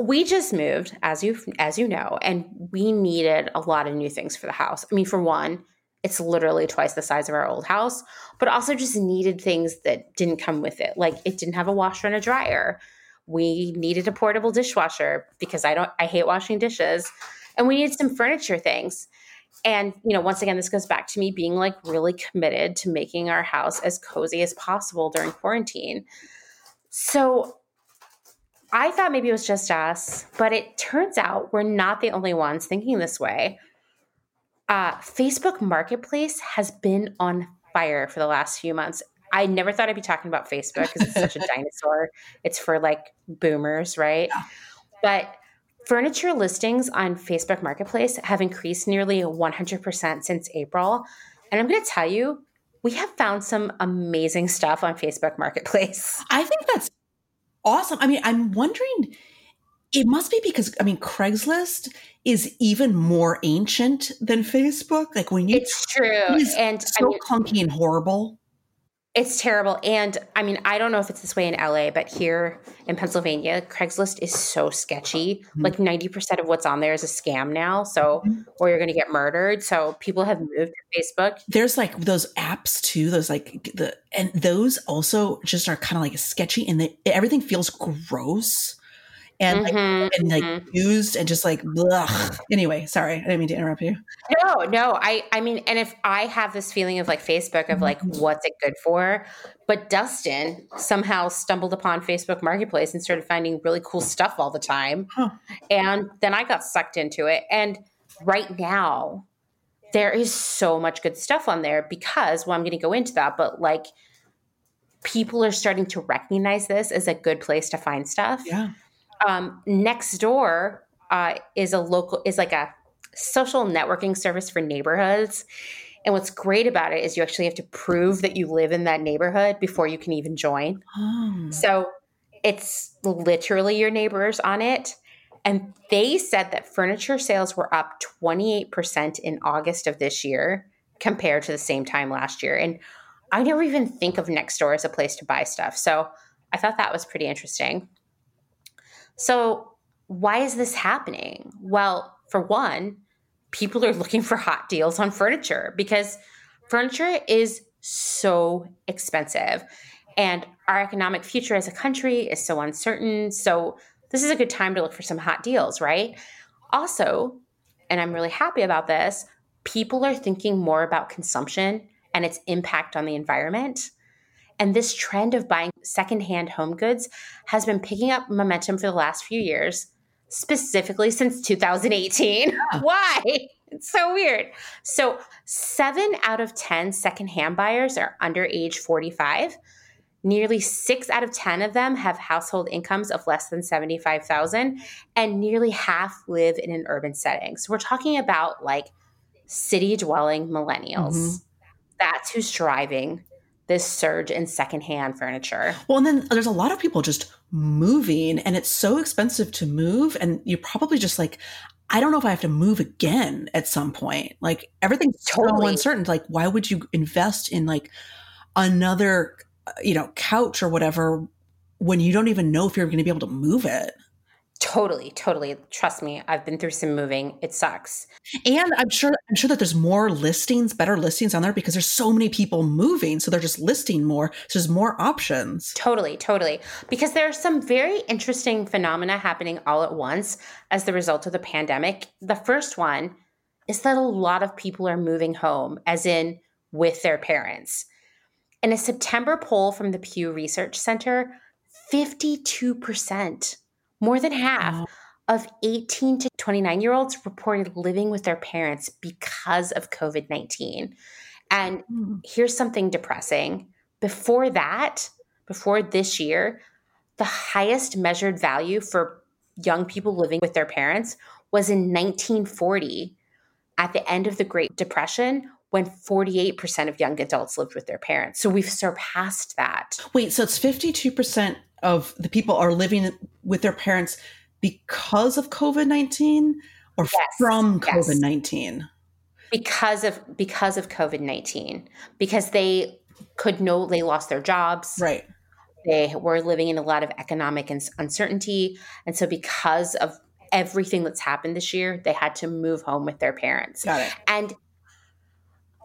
we just moved as you as you know and we needed a lot of new things for the house. I mean for one it's literally twice the size of our old house but also just needed things that didn't come with it. Like it didn't have a washer and a dryer. We needed a portable dishwasher because i don't i hate washing dishes and we needed some furniture things. And you know once again this goes back to me being like really committed to making our house as cozy as possible during quarantine. So I thought maybe it was just us, but it turns out we're not the only ones thinking this way. Uh, Facebook Marketplace has been on fire for the last few months. I never thought I'd be talking about Facebook because it's such a dinosaur. It's for like boomers, right? Yeah. But furniture listings on Facebook Marketplace have increased nearly 100% since April. And I'm going to tell you, we have found some amazing stuff on Facebook Marketplace. I think that's awesome. I mean, I'm wondering, it must be because, I mean, Craigslist is even more ancient than Facebook. Like when you, it's true. It and so I mean, clunky and horrible. It's terrible. And I mean, I don't know if it's this way in LA, but here in Pennsylvania, Craigslist is so sketchy. Mm-hmm. Like 90% of what's on there is a scam now. So, mm-hmm. or you're going to get murdered. So people have moved to Facebook. There's like those apps too, those like the, and those also just are kind of like sketchy and they, everything feels gross and like, mm-hmm, and like mm-hmm. used and just like blah. Anyway, sorry, I didn't mean to interrupt you. No, no, I I mean, and if I have this feeling of like Facebook of like mm-hmm. what's it good for, but Dustin somehow stumbled upon Facebook Marketplace and started finding really cool stuff all the time, huh. and then I got sucked into it. And right now, there is so much good stuff on there because well, I'm going to go into that, but like people are starting to recognize this as a good place to find stuff. Yeah um, Nextdoor uh, is a local is like a social networking service for neighborhoods. And what's great about it is you actually have to prove that you live in that neighborhood before you can even join. Oh. So it's literally your neighbors on it. And they said that furniture sales were up 28% in August of this year compared to the same time last year. And I never even think of Nextdoor as a place to buy stuff. So I thought that was pretty interesting. So, why is this happening? Well, for one, people are looking for hot deals on furniture because furniture is so expensive and our economic future as a country is so uncertain. So, this is a good time to look for some hot deals, right? Also, and I'm really happy about this, people are thinking more about consumption and its impact on the environment. And this trend of buying secondhand home goods has been picking up momentum for the last few years, specifically since 2018. Yeah. Why? It's so weird. So, seven out of 10 secondhand buyers are under age 45. Nearly six out of 10 of them have household incomes of less than 75,000, and nearly half live in an urban setting. So, we're talking about like city dwelling millennials. Mm-hmm. That's who's driving this surge in secondhand furniture. Well, and then there's a lot of people just moving, and it's so expensive to move. And you're probably just like, I don't know if I have to move again at some point. Like everything's totally. so uncertain. Like, why would you invest in like another, uh, you know, couch or whatever when you don't even know if you're going to be able to move it? Totally, totally. Trust me, I've been through some moving. It sucks. And I'm sure I'm sure that there's more listings, better listings on there because there's so many people moving, so they're just listing more. So there's more options. Totally, totally. Because there are some very interesting phenomena happening all at once as the result of the pandemic. The first one is that a lot of people are moving home, as in with their parents. In a September poll from the Pew Research Center, 52% more than half wow. of 18 to 29 year olds reported living with their parents because of COVID 19. And mm. here's something depressing. Before that, before this year, the highest measured value for young people living with their parents was in 1940 at the end of the Great Depression when 48% of young adults lived with their parents. So we've surpassed that. Wait, so it's 52% of the people are living with their parents because of COVID nineteen or yes, from COVID nineteen? Because of because of COVID nineteen, because they could know they lost their jobs, right? They were living in a lot of economic uncertainty. And so, because of everything that's happened this year, they had to move home with their parents. Got it. And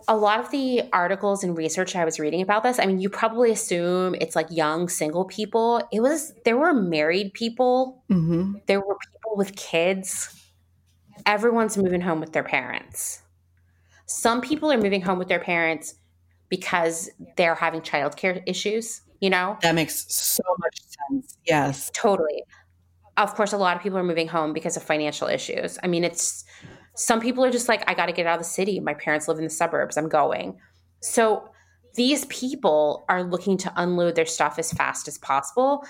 a lot of the articles and research I was reading about this, I mean, you probably assume it's like young single people. It was, there were married people, mm-hmm. there were people with kids. Everyone's moving home with their parents. Some people are moving home with their parents because they're having childcare issues, you know? That makes so much sense. Yes. Totally. Of course, a lot of people are moving home because of financial issues. I mean, it's some people are just like, I got to get out of the city. My parents live in the suburbs. I'm going. So these people are looking to unload their stuff as fast as possible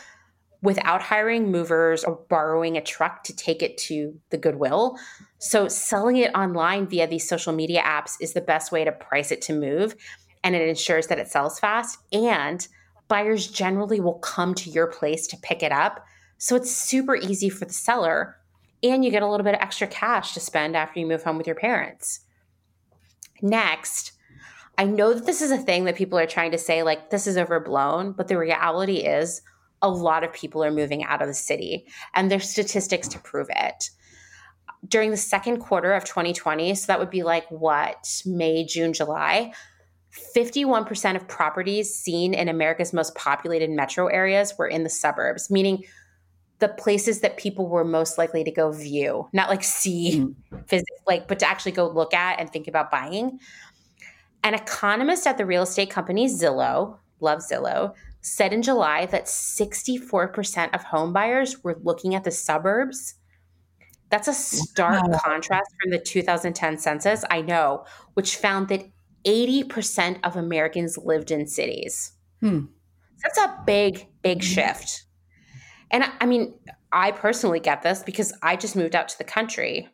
without hiring movers or borrowing a truck to take it to the Goodwill. So selling it online via these social media apps is the best way to price it to move and it ensures that it sells fast and buyers generally will come to your place to pick it up. So it's super easy for the seller and you get a little bit of extra cash to spend after you move home with your parents. Next, I know that this is a thing that people are trying to say, like, this is overblown, but the reality is a lot of people are moving out of the city, and there's statistics to prove it. During the second quarter of 2020, so that would be like what, May, June, July, 51% of properties seen in America's most populated metro areas were in the suburbs, meaning the places that people were most likely to go view, not like see mm-hmm. physically, like, but to actually go look at and think about buying. An economist at the real estate company Zillow, love Zillow, said in July that 64% of home buyers were looking at the suburbs. That's a stark wow. contrast from the 2010 census, I know, which found that 80% of Americans lived in cities. Hmm. That's a big, big hmm. shift. And I mean, I personally get this because I just moved out to the country.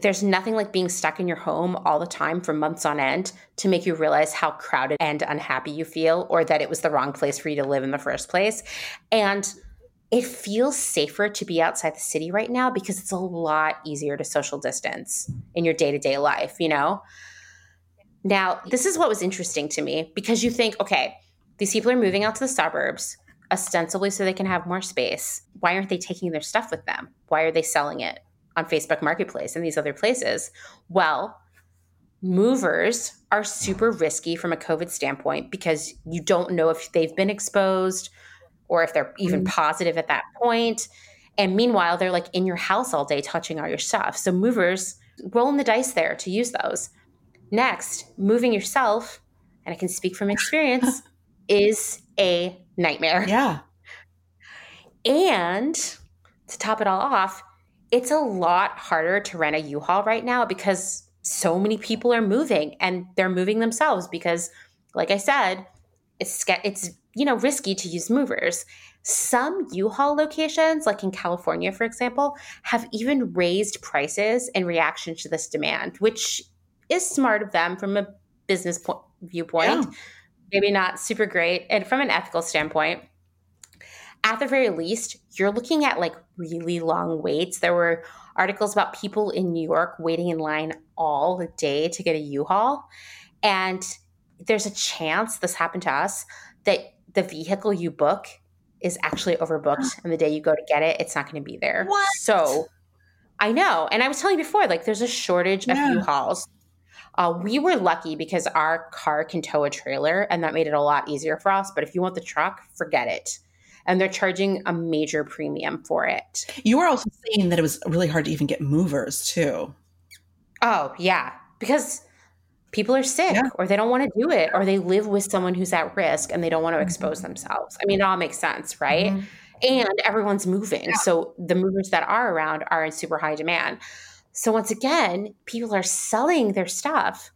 There's nothing like being stuck in your home all the time for months on end to make you realize how crowded and unhappy you feel or that it was the wrong place for you to live in the first place. And it feels safer to be outside the city right now because it's a lot easier to social distance in your day to day life, you know? Now, this is what was interesting to me because you think, okay, these people are moving out to the suburbs ostensibly so they can have more space. Why aren't they taking their stuff with them? Why are they selling it on Facebook Marketplace and these other places? Well, movers are super risky from a COVID standpoint because you don't know if they've been exposed or if they're even mm-hmm. positive at that point. And meanwhile, they're like in your house all day touching all your stuff. So movers rolling the dice there to use those. Next, moving yourself, and I can speak from experience, is a nightmare. Yeah. And to top it all off, it's a lot harder to rent a U-Haul right now because so many people are moving and they're moving themselves because like I said, it's it's you know risky to use movers. Some U-Haul locations, like in California, for example, have even raised prices in reaction to this demand, which is smart of them from a business po- viewpoint. Yeah maybe not super great. And from an ethical standpoint, at the very least, you're looking at like really long waits. There were articles about people in New York waiting in line all day to get a U-Haul. And there's a chance this happened to us that the vehicle you book is actually overbooked and the day you go to get it, it's not going to be there. What? So I know. And I was telling you before, like there's a shortage of. U-Hauls. Uh, we were lucky because our car can tow a trailer, and that made it a lot easier for us. But if you want the truck, forget it. And they're charging a major premium for it. You were also saying that it was really hard to even get movers, too. Oh, yeah. Because people are sick yeah. or they don't want to do it or they live with someone who's at risk and they don't want to expose mm-hmm. themselves. I mean, it all makes sense, right? Mm-hmm. And everyone's moving. Yeah. So the movers that are around are in super high demand. So once again, people are selling their stuff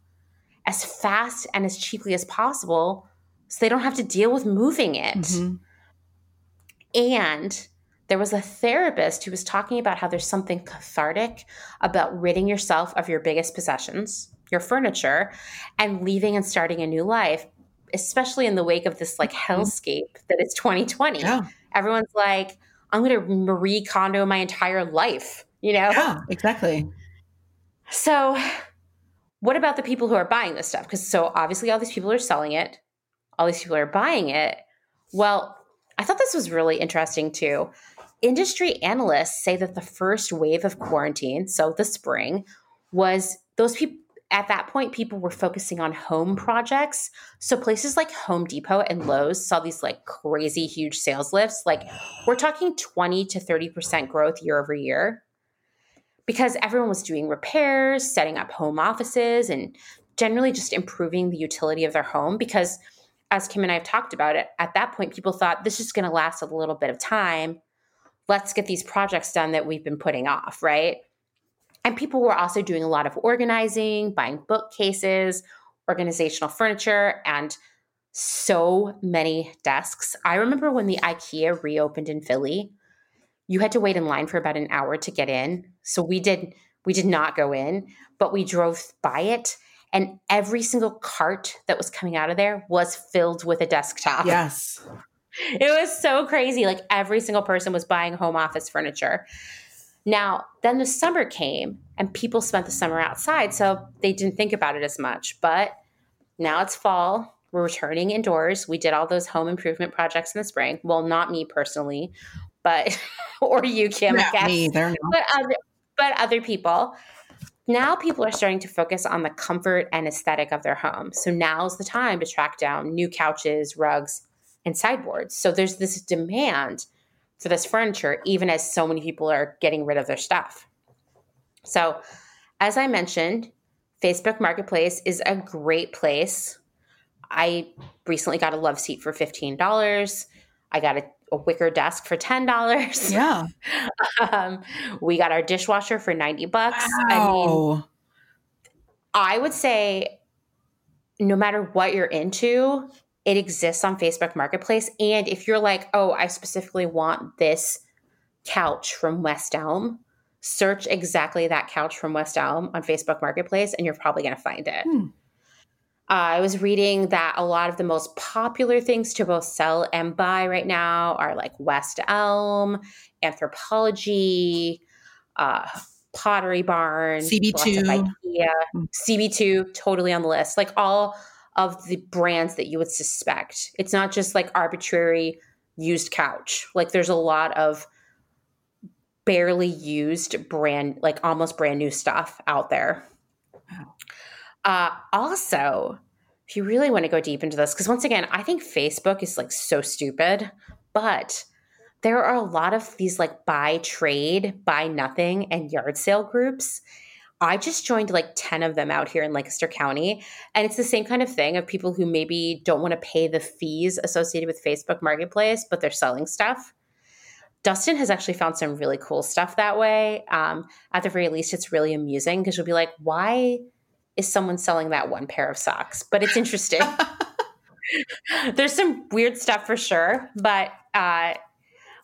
as fast and as cheaply as possible so they don't have to deal with moving it. Mm-hmm. And there was a therapist who was talking about how there's something cathartic about ridding yourself of your biggest possessions, your furniture, and leaving and starting a new life, especially in the wake of this like mm-hmm. hellscape that is 2020. Yeah. Everyone's like, I'm going to Marie Kondo my entire life you know? Yeah, exactly. So, what about the people who are buying this stuff? Because so obviously all these people are selling it, all these people are buying it. Well, I thought this was really interesting too. Industry analysts say that the first wave of quarantine, so the spring, was those people at that point people were focusing on home projects so places like home depot and lowes saw these like crazy huge sales lifts like we're talking 20 to 30% growth year over year because everyone was doing repairs setting up home offices and generally just improving the utility of their home because as kim and i have talked about it at that point people thought this is going to last a little bit of time let's get these projects done that we've been putting off right and people were also doing a lot of organizing, buying bookcases, organizational furniture, and so many desks. I remember when the IKEA reopened in Philly, you had to wait in line for about an hour to get in. So we did we did not go in, but we drove by it and every single cart that was coming out of there was filled with a desktop. Yes. It was so crazy. Like every single person was buying home office furniture. Now, then the summer came and people spent the summer outside, so they didn't think about it as much. But now it's fall. We're returning indoors. We did all those home improvement projects in the spring. Well, not me personally, but or you, Kim, not I guess. Me either, no. But other, but other people. Now people are starting to focus on the comfort and aesthetic of their home. So now's the time to track down new couches, rugs, and sideboards. So there's this demand for this furniture, even as so many people are getting rid of their stuff. So, as I mentioned, Facebook Marketplace is a great place. I recently got a love seat for $15. I got a, a wicker desk for $10. Yeah. um, we got our dishwasher for 90 bucks. Wow. I mean, I would say no matter what you're into, it exists on Facebook Marketplace. And if you're like, oh, I specifically want this couch from West Elm, search exactly that couch from West Elm on Facebook Marketplace, and you're probably going to find it. Hmm. Uh, I was reading that a lot of the most popular things to both sell and buy right now are like West Elm, Anthropologie, uh, Pottery Barn, CB2, IKEA, hmm. CB2, totally on the list. Like all of the brands that you would suspect. It's not just like arbitrary used couch. Like there's a lot of barely used brand, like almost brand new stuff out there. Wow. Uh, also, if you really want to go deep into this, because once again, I think Facebook is like so stupid, but there are a lot of these like buy trade, buy nothing, and yard sale groups. I just joined like 10 of them out here in Lancaster County. And it's the same kind of thing of people who maybe don't want to pay the fees associated with Facebook Marketplace, but they're selling stuff. Dustin has actually found some really cool stuff that way. Um, at the very least, it's really amusing because you'll be like, why is someone selling that one pair of socks? But it's interesting. There's some weird stuff for sure, but uh,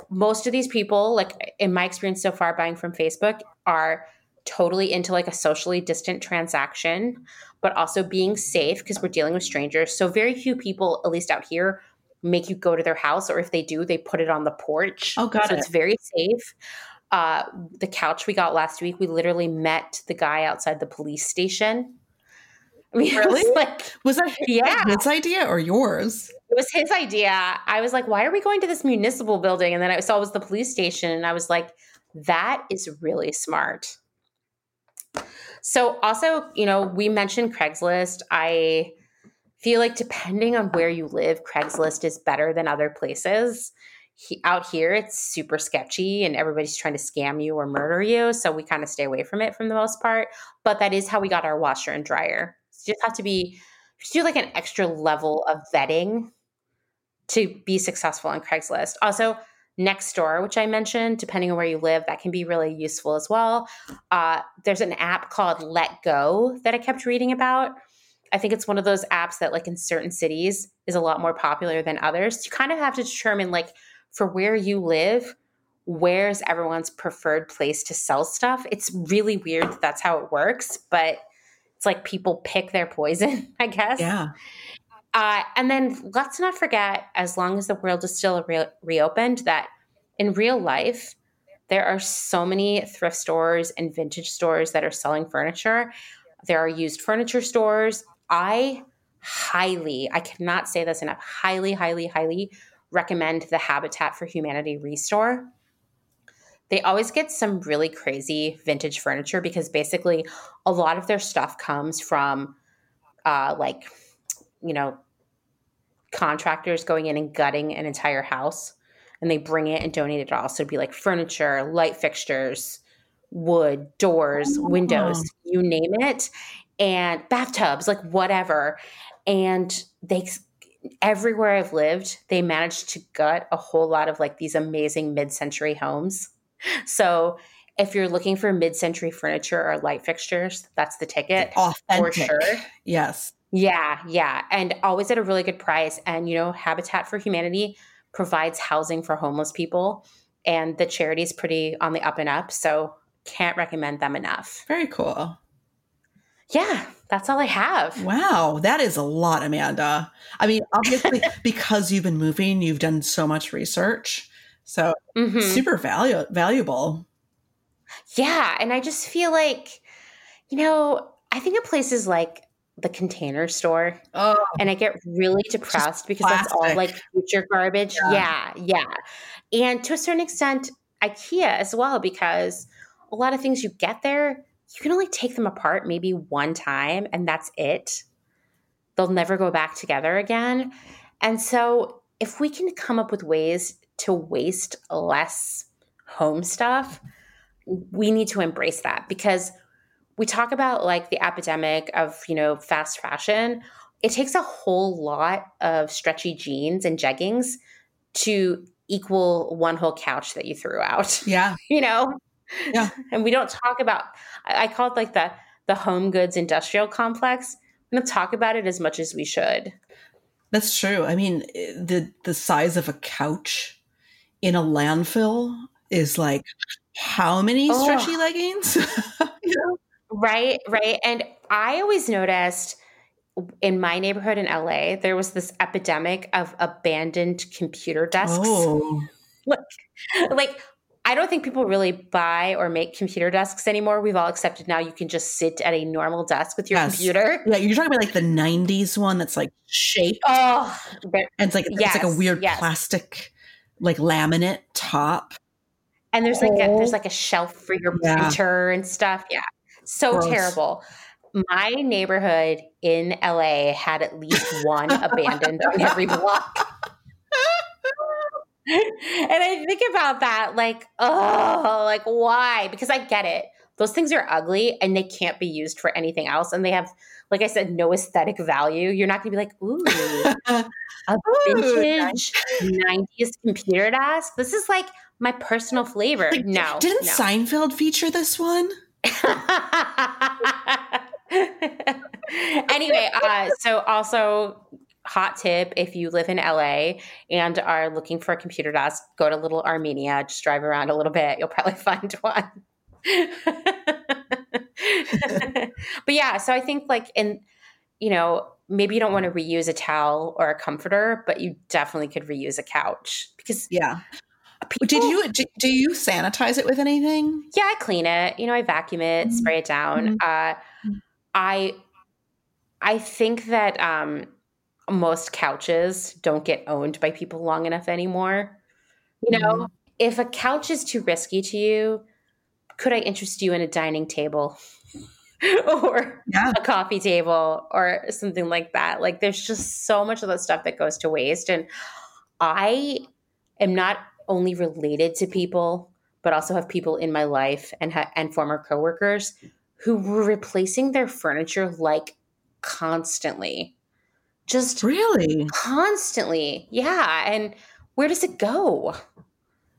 most of these people, like in my experience so far buying from Facebook, are totally into like a socially distant transaction, but also being safe because we're dealing with strangers. So very few people, at least out here, make you go to their house, or if they do, they put it on the porch. Oh, got so it. it's very safe. Uh, the couch we got last week, we literally met the guy outside the police station. I mean, really? Was like, was that yeah. his idea or yours? It was his idea. I was like, why are we going to this municipal building? And then I saw it was the police station, and I was like, that is really smart. So, also, you know, we mentioned Craigslist. I feel like depending on where you live, Craigslist is better than other places. He, out here, it's super sketchy and everybody's trying to scam you or murder you. So, we kind of stay away from it from the most part. But that is how we got our washer and dryer. So you just have to be, do like an extra level of vetting to be successful on Craigslist. Also, Nextdoor which I mentioned, depending on where you live, that can be really useful as well. Uh, there's an app called Letgo that I kept reading about. I think it's one of those apps that, like in certain cities, is a lot more popular than others. You kind of have to determine, like, for where you live, where's everyone's preferred place to sell stuff. It's really weird that that's how it works, but it's like people pick their poison, I guess. Yeah. Uh, and then let's not forget, as long as the world is still re- reopened, that in real life, there are so many thrift stores and vintage stores that are selling furniture. There are used furniture stores. I highly, I cannot say this enough, highly, highly, highly recommend the Habitat for Humanity Restore. They always get some really crazy vintage furniture because basically a lot of their stuff comes from uh, like, you know, contractors going in and gutting an entire house and they bring it and donate it all. So it'd be like furniture, light fixtures, wood, doors, oh. windows, you name it, and bathtubs, like whatever. And they everywhere I've lived, they managed to gut a whole lot of like these amazing mid-century homes. So if you're looking for mid-century furniture or light fixtures, that's the ticket Authentic. for sure. Yes. Yeah, yeah, and always at a really good price. And you know, Habitat for Humanity provides housing for homeless people, and the charity is pretty on the up and up. So can't recommend them enough. Very cool. Yeah, that's all I have. Wow, that is a lot, Amanda. I mean, obviously, because you've been moving, you've done so much research. So mm-hmm. super valu- valuable. Yeah. And I just feel like, you know, I think of places like the container store oh, and I get really depressed because plastic. that's all like future garbage. Yeah. yeah. Yeah. And to a certain extent, IKEA as well, because a lot of things you get there, you can only take them apart maybe one time and that's it. They'll never go back together again. And so, if we can come up with ways to waste less home stuff, we need to embrace that because we talk about like the epidemic of, you know, fast fashion. It takes a whole lot of stretchy jeans and jeggings to equal one whole couch that you threw out. Yeah. you know? Yeah. And we don't talk about I call it like the the home goods industrial complex. We don't talk about it as much as we should. That's true. I mean, eh, the the size of a couch in a landfill is like how many oh. stretchy leggings? Right, right. And I always noticed in my neighborhood in LA, there was this epidemic of abandoned computer desks. Oh. like, like I don't think people really buy or make computer desks anymore. We've all accepted now you can just sit at a normal desk with your yes. computer. Yeah, you're talking about like the 90s one that's like shaped. Oh, and it's like yes, it's like a weird yes. plastic like laminate top. And there's like a there's oh. like a shelf for your yeah. printer and stuff. Yeah. So Gross. terrible. My neighborhood in LA had at least one abandoned on every block and I think about that like, oh, like why? Because I get it. Those things are ugly and they can't be used for anything else. And they have, like I said, no aesthetic value. You're not going to be like, ooh, a vintage ooh, 90s computer desk. This is like my personal flavor. Like, no. Didn't no. Seinfeld feature this one? anyway, uh, so also hot tip if you live in LA and are looking for a computer desk, go to Little Armenia, just drive around a little bit. You'll probably find one. but yeah, so I think like in, you know, maybe you don't want to reuse a towel or a comforter, but you definitely could reuse a couch because yeah. People, did you do, do, you sanitize it with anything? Yeah, I clean it. You know, I vacuum it, mm-hmm. spray it down. Mm-hmm. Uh, I I think that um, most couches don't get owned by people long enough anymore. You know, mm-hmm. if a couch is too risky to you, could I interest you in a dining table or yeah. a coffee table or something like that? Like, there's just so much of that stuff that goes to waste. And I am not only related to people, but also have people in my life and ha- and former coworkers who were replacing their furniture like constantly just really constantly. Yeah. And where does it go?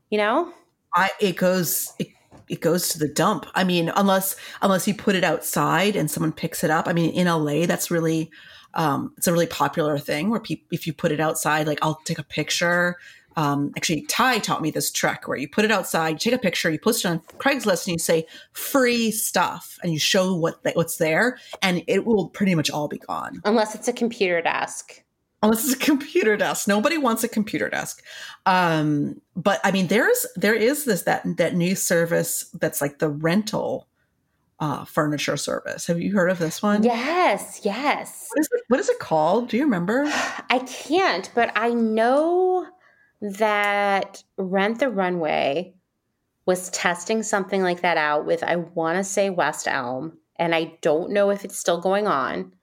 You know? I it goes it, it goes to the dump. I mean, unless unless you put it outside and someone picks it up. I mean, in LA, that's really um, it's a really popular thing where people, if you put it outside, like I'll take a picture um, actually Ty taught me this trick where you put it outside, you take a picture, you post it on Craigslist, and you say free stuff, and you show what what's there, and it will pretty much all be gone. Unless it's a computer desk. Unless it's a computer desk, nobody wants a computer desk. Um, but I mean, there's there is this that that new service that's like the rental uh, furniture service. Have you heard of this one? Yes, yes. What is, it, what is it called? Do you remember? I can't, but I know that Rent the Runway was testing something like that out with, I want to say West Elm, and I don't know if it's still going on.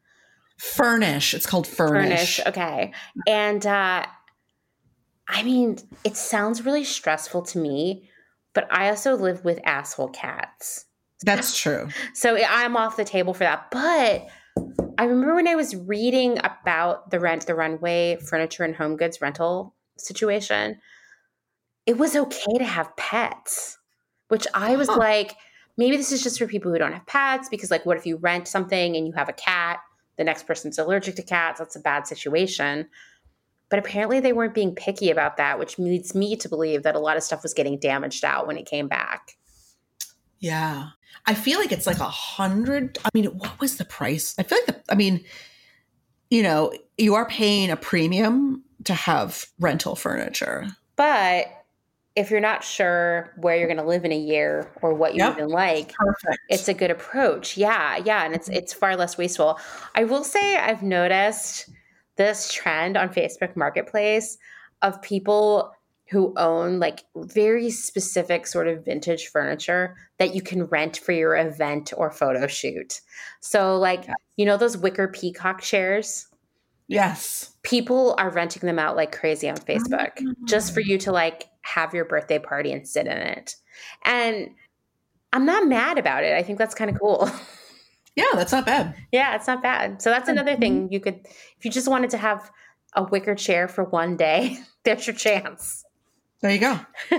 Furnish. It's called Furnish. Furnish. Okay. And uh, I mean, it sounds really stressful to me, but I also live with asshole cats. That's true. So I'm off the table for that. But I remember when I was reading about the rent the runway furniture and home goods rental situation, it was okay to have pets, which I was huh. like, maybe this is just for people who don't have pets because, like, what if you rent something and you have a cat? The next person's allergic to cats. That's a bad situation. But apparently, they weren't being picky about that, which leads me to believe that a lot of stuff was getting damaged out when it came back. Yeah. I feel like it's like a hundred. I mean, what was the price? I feel like the, I mean, you know, you are paying a premium to have rental furniture. But if you're not sure where you're going to live in a year or what you yep. even like, perfect. It's a good approach. Yeah, yeah, and it's it's far less wasteful. I will say I've noticed this trend on Facebook Marketplace of people who own like very specific sort of vintage furniture that you can rent for your event or photo shoot. So, like, yes. you know, those wicker peacock chairs? Yes. People are renting them out like crazy on Facebook oh. just for you to ah. like have your birthday party and sit in it. And I'm not mad about it. I think that's kind of cool. Yeah, that's not bad. Yeah, it's not bad. So that's mm-hmm. another thing you could, if you just wanted to have a wicker chair for one day, there's your chance. There you go.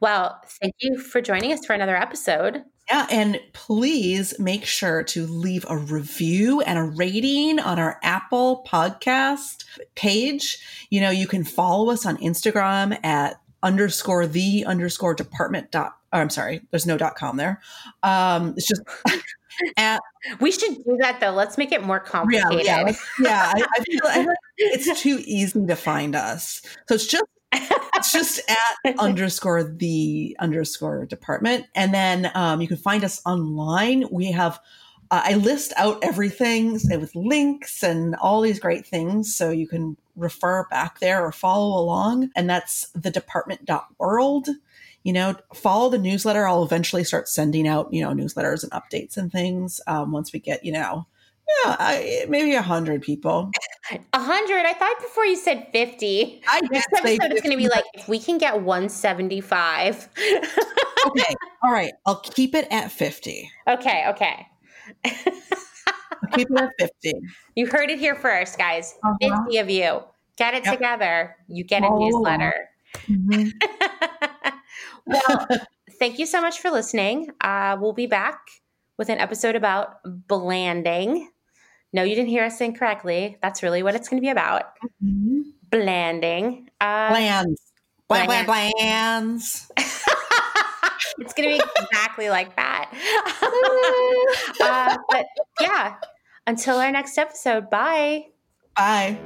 well, thank you for joining us for another episode. Yeah, and please make sure to leave a review and a rating on our Apple podcast page. You know, you can follow us on Instagram at underscore the underscore department dot oh, I'm sorry, there's no dot com there. Um, it's just at we should do that though. Let's make it more complicated. Yeah, yeah, yeah I, I, feel like it's too easy to find us. So it's just it's just at underscore the underscore department, and then um, you can find us online. We have uh, I list out everything with links and all these great things, so you can refer back there or follow along. And that's the department.world you know, follow the newsletter. I'll eventually start sending out, you know, newsletters and updates and things um, once we get, you know, yeah, I, maybe a hundred people. A hundred? I thought before you said fifty. I Next episode is going to be like if we can get one seventy five. okay, all right. I'll keep it at fifty. Okay, okay. I'll keep it at fifty. You heard it here first, guys. Uh-huh. Fifty of you. Get it yep. together. You get a newsletter. Mm-hmm. well, thank you so much for listening. Uh, we'll be back with an episode about blanding. No, you didn't hear us incorrectly. That's really what it's going to be about. Mm-hmm. Blanding. Uh, Blands. Bland, bland, blands. it's going to be exactly like that. uh, but yeah, until our next episode, bye. Bye.